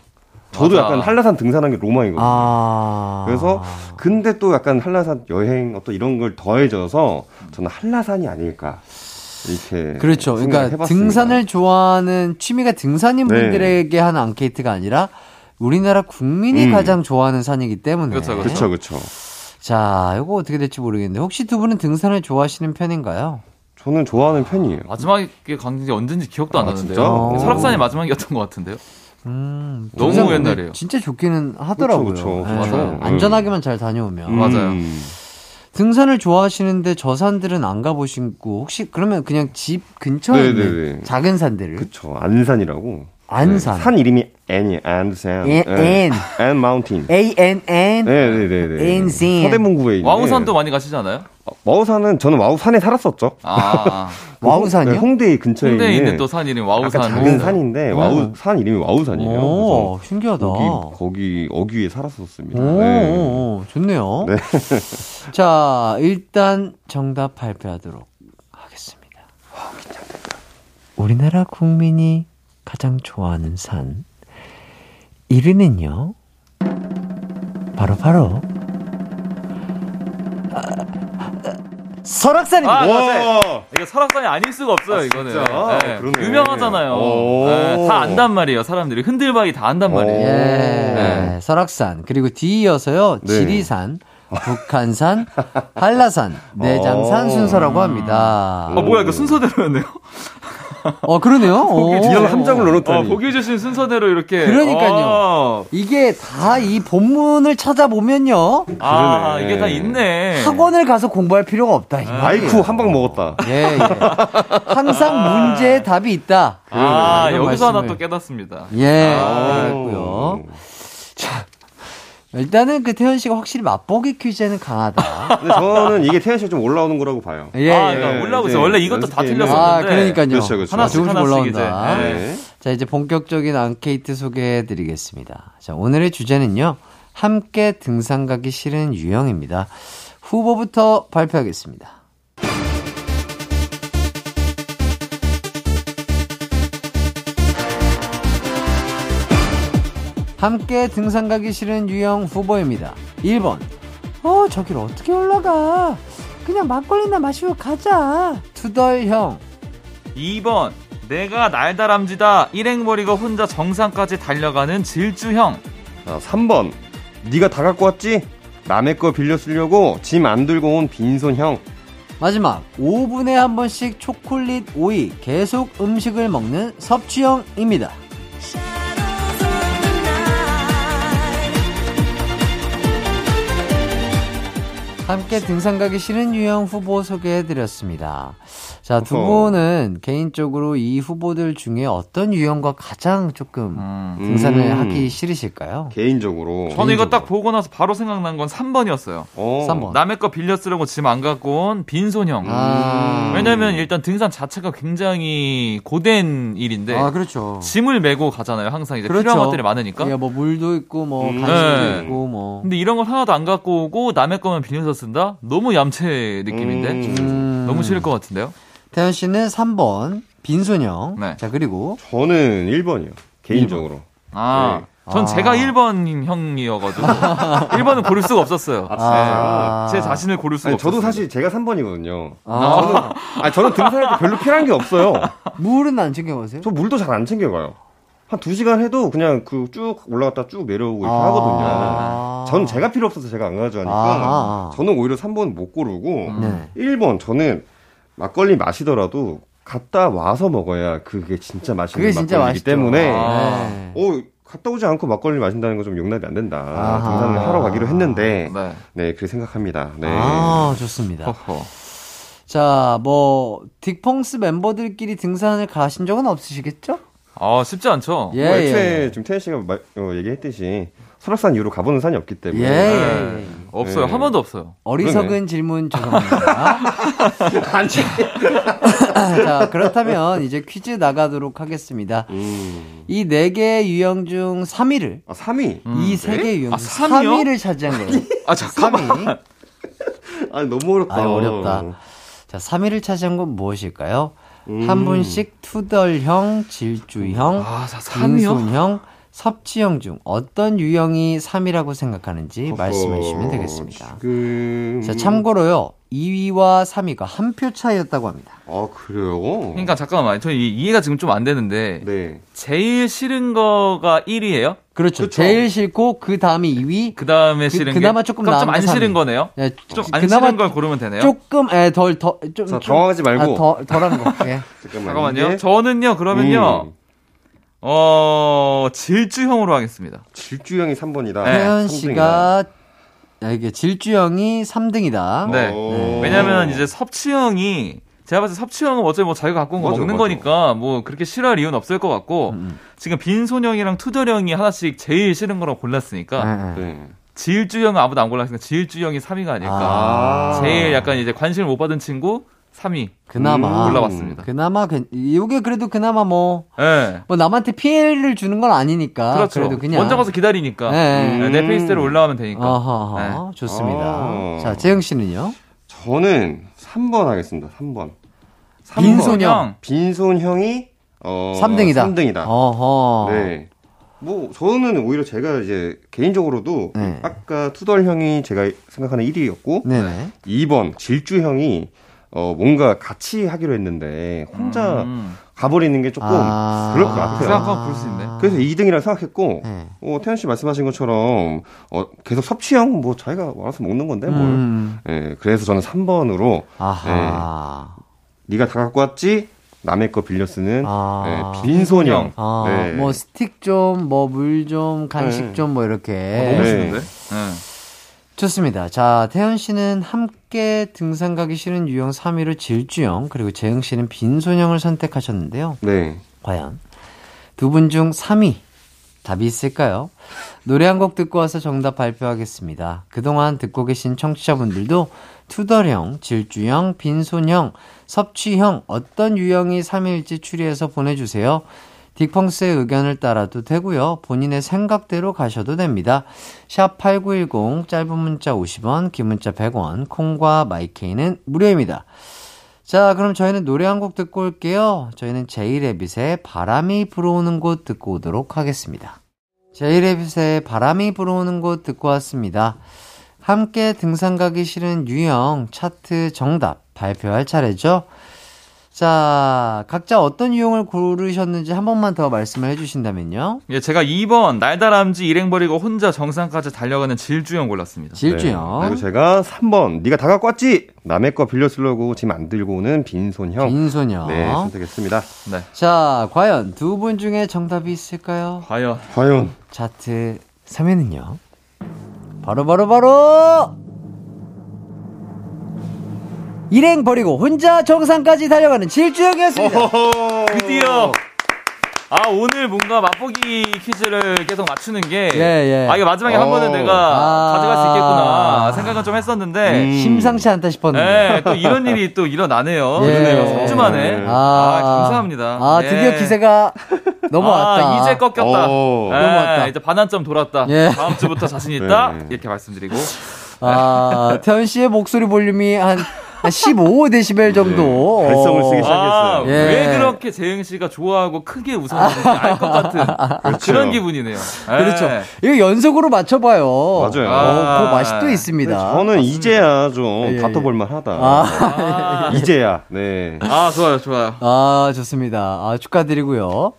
저도 맞아. 약간 한라산 등산하는 게 로망이거든요. 아. 그래서 근데 또 약간 한라산 여행 어떤 이런 걸 더해져서 저는 한라산이 아닐까 이렇게 그렇죠. 그러니까 해봤습니다. 등산을 좋아하는 취미가 등산인 네. 분들에게 하는 앙케이트가 아니라 우리나라 국민이 음. 가장 좋아하는 산이기 때문에. 그렇죠, 그쵸, 그쵸. 자, 이거 어떻게 될지 모르겠는데 혹시 두 분은 등산을 좋아하시는 편인가요? 저는 좋아하는 편이에요. 마지막에 간게 언젠지 기억도 안 아, 나는데요. 오. 설악산이 마지막이었던 것 같은데요. 음, 너무 옛날이에요. 진짜 좋기는 하더라고요. 그쵸, 그쵸. 예, 맞아요. 안전하게만 잘 다녀오면. 음. 맞아요. 등산을 좋아하시는데 저 산들은 안 가보시고 혹시 그러면 그냥 집 근처에 있는 네네네. 작은 산들을 그쵸. 안산이라고. 안산. 네, 산 이름이 N이 안산. 예, 네. N. N mountain. A N N 네네네. 안산. 서대문구에 있는. 와우산도 많이 가시지 않아요? 어, 와우산은 저는 와우산에 살았었죠. 아, 그 와우산이요? 네, 홍대 근처에 홍대에 있는, 있는 또 산 이름이 와우산. 작은 산인데 오. 와우 산 이름이 와우산이에요. 오, 그래서 신기하다. 거기 거기 어귀에 살았었습니다. 오, 네. 오, 좋네요. 네. 자, 일단 정답 발표하도록 하겠습니다. 우리나라 국민이 가장 좋아하는 산 1위는요. 바로 바로 설악산입니다. 아. 이게 설악산이 아닐 수가 없어요, 이거는. 진짜? 네, 그러네. 유명하잖아요. 오. 네, 다 안단 말이에요, 사람들이. 흔들바위 다 안단 말이에요. 예, 네. 설악산 그리고 뒤이어서요 네. 지리산, 북한산, 한라산, 내장산 어. 순서라고 합니다. 아, 뭐야, 이거 순서대로였네요? 어 그러네요. 오. 이런 함정을 어, 넣어놓다니. 보기 주신 순서대로 이렇게. 그러니까요. 어. 이게 다 이 본문을 찾아보면요 아, 그러네. 이게 다 있네. 학원을 가서 공부할 필요가 없다. 이 아이쿠. 한 방 먹었다. 예, 예. 항상 문제에 답이 있다. 아, 여기서 하나 말씀을. 또 깨닫습니다. 예, 아. 그랬고요. 일단은 그 태현 씨가 확실히 맛보기 퀴즈에는 강하다. 근데 저는 이게 태현 씨가 좀 올라오는 거라고 봐요. 예, 아, 예. 그러니까 올라오고 있어요. 이제 원래 이것도 다 틀렸었는데. 아, 그러니까요. 그렇죠, 그렇죠. 하나씩 조금씩 하나씩 올라온다. 이제. 네. 자, 이제 본격적인 앙케이트 소개해 드리겠습니다. 자, 오늘의 주제는요. 함께 등산 가기 싫은 유형입니다. 후보부터 발표하겠습니다. 함께 등산 가기 싫은 유형 후보입니다. 1번. 어, 저길 어떻게 올라가? 그냥 막걸리나 마시고 가자. 투덜형. 2번. 내가 날다람쥐다. 일행머리가 혼자 정상까지 달려가는 질주형. 자, 3번. 네가 다 갖고 왔지? 남의 거 빌려 쓰려고 짐 안 들고 온 빈손형. 마지막 5분에 한 번씩 초콜릿 오이 계속 음식을 먹는 섭취형입니다. 함께 등산 가기 싫은 유형 후보 소개해드렸습니다. 자, 두. 분은 개인적으로 이 후보들 중에 어떤 유형과 가장 조금 음. 등산을 음. 하기 싫으실까요? 개인적으로. 저는 이거 딱 보고 나서 바로 생각난 건 3번이었어요. 어. 3번. 남의 거 빌려 쓰려고 짐 안 갖고 온 빈손형. 아. 왜냐면 일단 등산 자체가 굉장히 고된 일인데 아, 그렇죠. 짐을 메고 가잖아요. 항상 이제 그렇죠. 필요한 것들이 많으니까. 예, 뭐 물도 있고 뭐 음. 간식도 네. 있고 뭐. 근데 이런 걸 하나도 안 갖고 오고 남의 거만 빌려서 쓴다? 너무 얌체 느낌인데 음. 음. 너무 싫을 것 같은데요. 태현 씨는 3번 빈소녀. 네. 자 그리고 저는 1번이요. 개인적으로. 아, 네. 전 아. 제가 1번 형이어가지고 1번은 고를 수가 없었어요. 아. 제 자신을 고를 수가 아니, 없었어요. 저도 사실 제가 3번이거든요. 아, 아니, 저는 등산할 때 별로 필요한 게 없어요. 물은 안 챙겨가세요? 저 물도 잘 안 챙겨가요. 한 2시간 해도 그냥 그 쭉 올라갔다 쭉 내려오고 이렇게 아. 하거든요. 전 제가 필요 없어서 제가 안 가져가니까 아하. 저는 오히려 3번 못 고르고 네. 1번 저는 막걸리 마시더라도 갔다 와서 먹어야 그게 진짜 맛있는 그게 진짜 막걸리이기 맛있죠. 때문에 아. 네. 어, 갔다 오지 않고 막걸리 마신다는 건좀 용납이 안 된다. 아하. 등산을 하러 가기로 했는데 네. 네, 그렇게 생각합니다. 네. 아 좋습니다. 허허. 자, 뭐 딕펑스 멤버들끼리 등산을 가신 적은 없으시겠죠? 아, 쉽지 않죠? 예, 뭐 애초에 예. 지금 태현 씨가 말- 어, 얘기했듯이 설악산 이후로 가보는 산이 없기 예, 때문에 예, 네. 예. 없어요. 네. 한 번도 없어요. 어리석은 그러네. 질문 죄송합니다. 자, 그렇다면 이제 퀴즈 나가도록 하겠습니다. 음. 이네 개의 유형 중 3위를 아, 3위. 이 세 개의 유형 아, 중 3위요? 3위를 차지한 거예요. 아, 잠깐만. 3위. 아, 너무 어렵다. 아, 어렵다. 자, 3위를 차지한 건 무엇일까요? 음. 한 분씩 투덜형, 질주형, 아, 자, 3위요? 빈손형, 섭취형 중 어떤 유형이 3위라고 생각하는지 어허, 말씀해 주시면 되겠습니다. 지금 자, 참고로요. 2위와 3위가 한 표 차이였다고 합니다. 아 그래요? 그러니까 잠깐만, 저 이- 이해가 지금 좀 안 되는데 네. 제일 싫은 거가 1위예요? 그렇죠. 그쵸. 제일 싫고 그 다음이 2위. 그 다음에 그- 싫은 그나마 게 조금 그럼 나은 좀안 게 삼위. 싫은 거네요. 예, 좀안 그나마 싫은 걸 고르면 되네요. 조금 에, 덜, 더, 좀, 자, 좀- 당황하지 말고. 아, 더, 덜한 거. 예. 잠깐만. 잠깐만요. 이게- 저는요, 그러면요, 음, 어, 질주형으로 하겠습니다. 질주형이 3번이다. 네. 태연 씨가 야, 이게 질주형이 3등이다. 네. 왜냐면 이제 섭취형이 제가 봤을 때 섭취형은 어차피 뭐 자기가 갖고 온 거 맞아, 먹는 맞아. 거니까 뭐 그렇게 싫어할 이유는 없을 것 같고 음, 지금 빈손형이랑 투덜형이 하나씩 제일 싫은 거라고 골랐으니까 예, 예. 네. 지일주형은 아무도 안 골랐으니까 지일주형이 3위가 아닐까. 아. 제일 약간 이제 관심을 못 받은 친구 3위 그나마. 음, 골라봤습니다. 그나마, 괜- 이게 그래도 그나마 뭐, 예. 뭐 남한테 피해를 주는 건 아니니까. 그렇죠. 래도 그냥. 먼저 가서 기다리니까 네. 네, 내 페이스대로 올라가면 되니까. 어허, 네. 좋습니다. 아. 자, 재영 씨는요? 저는 3번 하겠습니다. 3번. 빈손형. 빈손형이 어 3등이다. 3등이다. 어허. 네. 뭐 저는 오히려 제가 이제 개인적으로도 네. 아까 투덜 형이 제가 생각하는 1위였고 네네. 2번 질주 형이 어 뭔가 같이 하기로 했는데 혼자 음. 가버리는 게 조금 아. 그럴 것그 같아요. 생각하면 볼수 있네. 그래서 2등이라 생각했고 네. 어, 태연 씨 말씀하신 것처럼 어, 계속 섭취형 뭐 자기가 와서 먹는 건데 뭘. 음. 예, 그래서 저는 3번으로 아하. 네가 다 갖고 왔지 남의 거 빌려 쓰는 아. 예, 빈손형. 아, 네. 뭐 스틱 좀, 뭐 물 좀, 간식 네. 좀, 뭐 이렇게. 너무 네. 싫은데? 네. 좋습니다. 자, 태연 씨는 함께 등산 가기 싫은 유형 3위로 질주형, 그리고 재영 씨는 빈손형을 선택하셨는데요. 네. 과연 두 분 중 3위 답이 있을까요? 노래 한 곡 듣고 와서 정답 발표하겠습니다. 그동안 듣고 계신 청취자분들도 투덜형, 질주형, 빈손형, 섭취형 어떤 유형이 3위일지 추리해서 보내주세요. 딕펑스의 의견을 따라도 되고요. 본인의 생각대로 가셔도 됩니다. 샵 8910 짧은 문자 50원, 긴 문자 100원, 콩과 마이케이는 무료입니다. 자, 그럼 저희는 노래 한 곡 듣고 올게요. 저희는 제이레빗의 바람이 불어오는 곳 듣고 오도록 하겠습니다. 제이레빗의 바람이 불어오는 곳 듣고 왔습니다. 함께 등산 가기 싫은 유형 차트 정답 발표할 차례죠. 자, 각자 어떤 유형을 고르셨는지 한 번만 더 말씀을 해주신다면요. 예, 제가 2번 날다람쥐 일행 버리고 혼자 정상까지 달려가는 질주형 골랐습니다. 질주형. 네. 그리고 제가 3번 네가 다 갖고 왔지 남의 거 빌려 쓰려고 지금 안 들고 오는 빈손형. 빈소녀. 네, 선택했습니다. 네. 자, 과연 두 분 중에 정답이 있을까요? 과연 과연 차트 3위는요. 바로 바로 바로 일행 버리고 혼자 정상까지 달려가는 질주형이었습니다. 드디어 아 오늘 뭔가 맛보기 퀴즈를 계속 맞추는 게 예, 예. 아 이게 마지막에 한 번은 어. 내가 아. 가져갈 수 있겠구나 생각은 좀 했었는데 음. 심상치 않다 싶었는데. 네, 또 이런 일이 또 일어나네요. 예. 그러네요. 3주 만에. 아, 아, 감사합니다. 아, 예. 드디어 기세가 넘어왔다. 아, 이제 꺾였다. 오. 예, 넘어왔다. 이제 반환점 돌았다. 예. 다음 주부터 자신 있다. 네. 이렇게 말씀드리고. 아, 태연 씨의 목소리 볼륨이 한, 한 15데시벨 정도. 네. 발성을 쓰기 시작- 아, 시작했어요. 예. 왜 그렇게 재영 씨가 좋아하고 크게 웃었는지 알 것 같은 그렇죠. 그런 기분이네요. 예. 그렇죠. 이거 연속으로 맞춰봐요. 맞아요. 어, 그 아. 맛이 또 있습니다. 저는 이제야 좀 예, 예. 다퉈볼 만하다. 아, 아, 이제야. 네. 아, 좋아요, 좋아요. 아, 좋습니다. 아, 축하드리고요.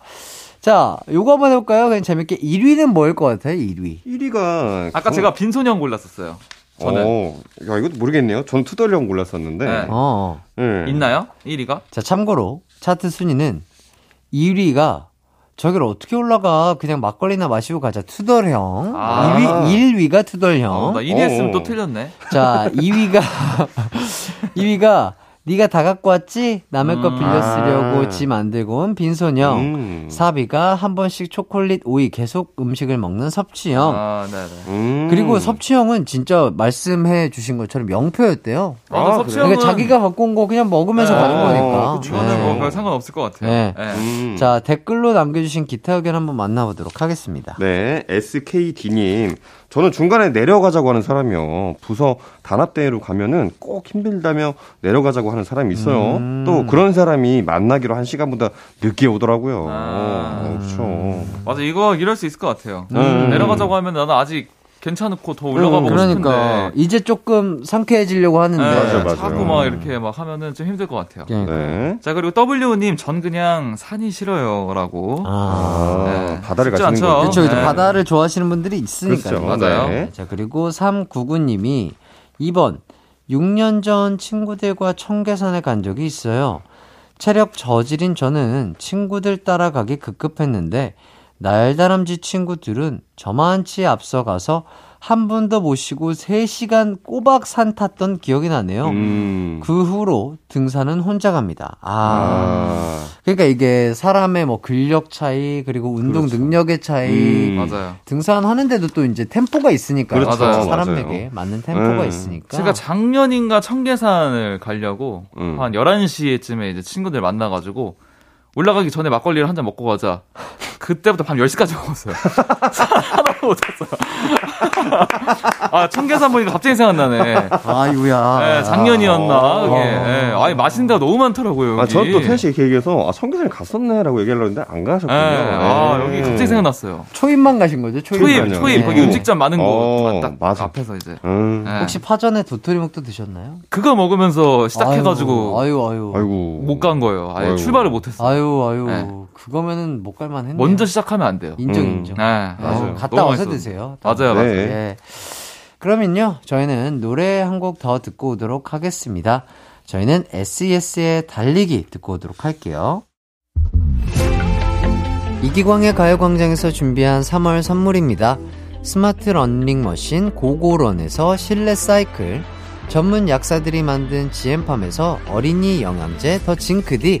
자, 요거 한번 해볼까요? 그냥 재밌게. 1위는 뭐일 것 같아요, 1위? 1위가 아까 제가 빈소년 골랐었어요. 저는. 어, 야, 이것도 모르겠네요. 전 투덜형 골랐었는데. 네. 어. 네. 있나요? 1위가? 자, 참고로, 차트 순위는 1위가 저기를 어떻게 올라가? 그냥 막걸리나 마시고 가자. 투덜형. 아. 2위, 1위가 투덜형. 어, 나 1위 했으면 어. 또 틀렸네. 자, 2위가 2위가 네가 다 갖고 왔지? 남의 거 음. 빌려 쓰려고 아. 짐안 들고 온 빈소녀. 음. 4위가 한 번씩 초콜릿, 오이 계속 음식을 먹는 섭취형. 아, 네네. 음. 그리고 섭취형은 진짜 말씀해 주신 것처럼 명표였대요. 아, 아, 섭취형은 그러니까 자기가 갖고 온 거 그냥 먹으면서 네. 가는 어, 거니까. 그쵸. 이거는 뭐 네. 별 상관없을 것 같아요. 네. 네. 음. 자, 댓글로 남겨주신 기타 의견 한번 만나보도록 하겠습니다. 네, SKD님. 저는 중간에 내려가자고 하는 사람이요. 부서 단합대회로 가면은 꼭 힘들다며 내려가자고 하는 사람이 있어요. 음. 또 그런 사람이 만나기로 한 시간보다 늦게 오더라고요. 아. 어, 그렇죠. 맞아, 이거 이럴 수 있을 것 같아요. 음. 내려가자고 하면 나는 아직 괜찮고 더 올라가 보고 그러니까 싶은데. 이제 조금 상쾌해지려고 하는데 네, 맞아, 맞아. 자꾸 막 이렇게 막 하면은 좀 힘들 것 같아요. 그러니까. 네. 자, 그리고 W님, 전 그냥 산이 싫어요. 라고. 아. 아, 네. 바다를 가시는 않죠. 거죠. 그렇죠. 이제 네. 바다를 좋아하시는 분들이 있으니까요. 그렇죠. 맞아요. 네. 자, 그리고 399님이 2번 6년 전 친구들과 청계산에 간 적이 있어요. 체력 저질인 저는 친구들 따라가기 급급했는데 날다람쥐 친구들은 저만치 앞서가서 한 분도 못 쉬고 3시간 꼬박 산 탔던 기억이 나네요. 음. 그 후로 등산은 혼자 갑니다. 아. 아. 그러니까 이게 사람의 뭐 근력 차이 그리고 운동 그렇죠. 능력의 차이 음. 맞아요. 등산하는데도 또 이제 템포가 있으니까 그렇죠. 사람에게 맞아요. 맞는 템포가 음. 있으니까 제가 작년인가 청계산을 가려고 음. 한 11시쯤에 이제 친구들 만나가지고 올라가기 전에 막걸리를 한 잔 먹고 가자. 그때부터 밤 10시까지 먹었어요. 하나도 못 잤어요. 아, 청계산 보니까 갑자기 생각나네. 아이고야 네, 작년이었나, 그게. 어. 네, 아니, 맛있는 데가 너무 많더라고요. 여기. 아, 저는 또 태현 씨 이렇게 얘기해서 아, 청계산에 갔었네라고 얘기하려고 했는데 안 가셨군요. 네, 아, 네. 여기 갑자기 생각났어요. 초입만 가신 거죠? 초입. 초입. 초입, 거기 네. 음식점 많은 어, 곳. 딱 맞아. 앞에서 이제. 음. 네. 혹시 파전에 도토리묵도 드셨나요? 그거 먹으면서 시작해가지고 아유 아유 아이고. 못간 거예요. 아예 아이고. 출발을 못했어요. 아유 아유 네. 그거면은 못 갈만 했네요. 먼저 시작하면 안 돼요. 인정 음. 인정. 네, 어, 맞아요. 갔다 와서 맛있었는데. 드세요. 맞아요, 네. 맞아요. 예. 그러면요, 저희는 노래 한 곡 더 듣고 오도록 하겠습니다. 저희는 SES의 달리기 듣고 오도록 할게요. 이기광의 가요광장에서 준비한 3월 선물입니다. 스마트 러닝머신 고고런에서 실내 사이클, 전문 약사들이 만든 지엠팜에서 어린이 영양제 더 징크디,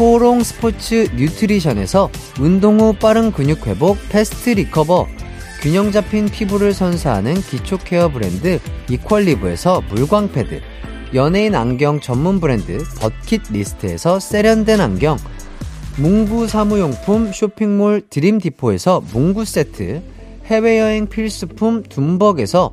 코롱 스포츠 뉴트리션에서 운동 후 빠른 근육 회복 Fast Recover, 균형 잡힌 피부를 선사하는 기초 케어 브랜드 이퀄리브에서 물광 패드, 연예인 안경 전문 브랜드 버킷 리스트에서 세련된 안경, 문구 사무용품 쇼핑몰 드림디포에서 문구 세트, 해외여행 필수품 둠벅에서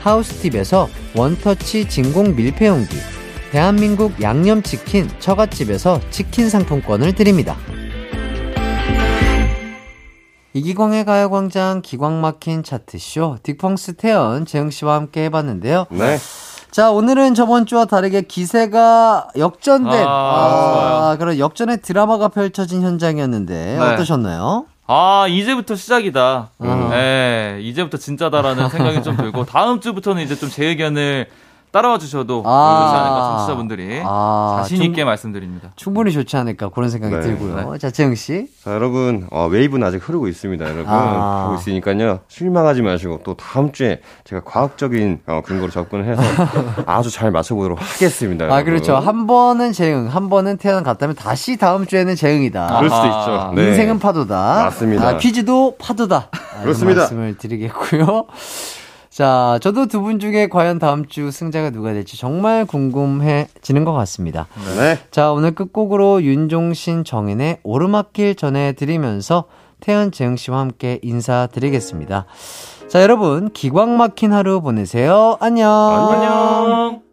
하우스팁에서 원터치 진공 밀폐용기, 대한민국 양념치킨 처갓집에서 치킨 상품권을 드립니다. 이기광의 가요광장 기광 막힌 차트쇼 딕펑스 태연 재영 씨와 함께 해봤는데요. 네. 자, 오늘은 저번 주와 다르게 기세가 역전된, 아, 아, 그런 역전의 드라마가 펼쳐진 현장이었는데, 네. 어떠셨나요? 아, 이제부터 시작이다. 음. 네, 이제부터 진짜다라는 생각이 좀 들고, 다음 주부터는 이제 좀 제 의견을 따라와 주셔도 아. 좋지 않을까, 청취자분들이. 아, 자신 있게 충- 말씀드립니다. 충분히 좋지 않을까, 그런 생각이 네. 들고요. 자, 재영씨. 자, 여러분, 어, 웨이브는 아직 흐르고 있습니다, 여러분. 아. 하고 있으니까요. 실망하지 마시고, 또 다음 주에 제가 과학적인 어, 근거로 접근을 해서 아주 잘 맞춰보도록 하겠습니다. 아, 여러분. 그렇죠. 한 번은 재응, 한 번은 태연 같다면 다시 다음 주에는 재응이다. 그럴 수도. 있죠. 네. 인생은 파도다. 맞습니다. 아, 퀴즈도 파도다. 아, 그렇습니다. 말씀을 드리겠고요. 자, 저도 두 분 중에 과연 다음 주 승자가 누가 될지 정말 궁금해지는 것 같습니다. 네. 자, 오늘 끝곡으로 윤종신 정인의 오르막길 전해드리면서 태연 재영 씨와 함께 인사드리겠습니다. 자, 여러분, 기광 막힌 하루 보내세요. 안녕. 안녕!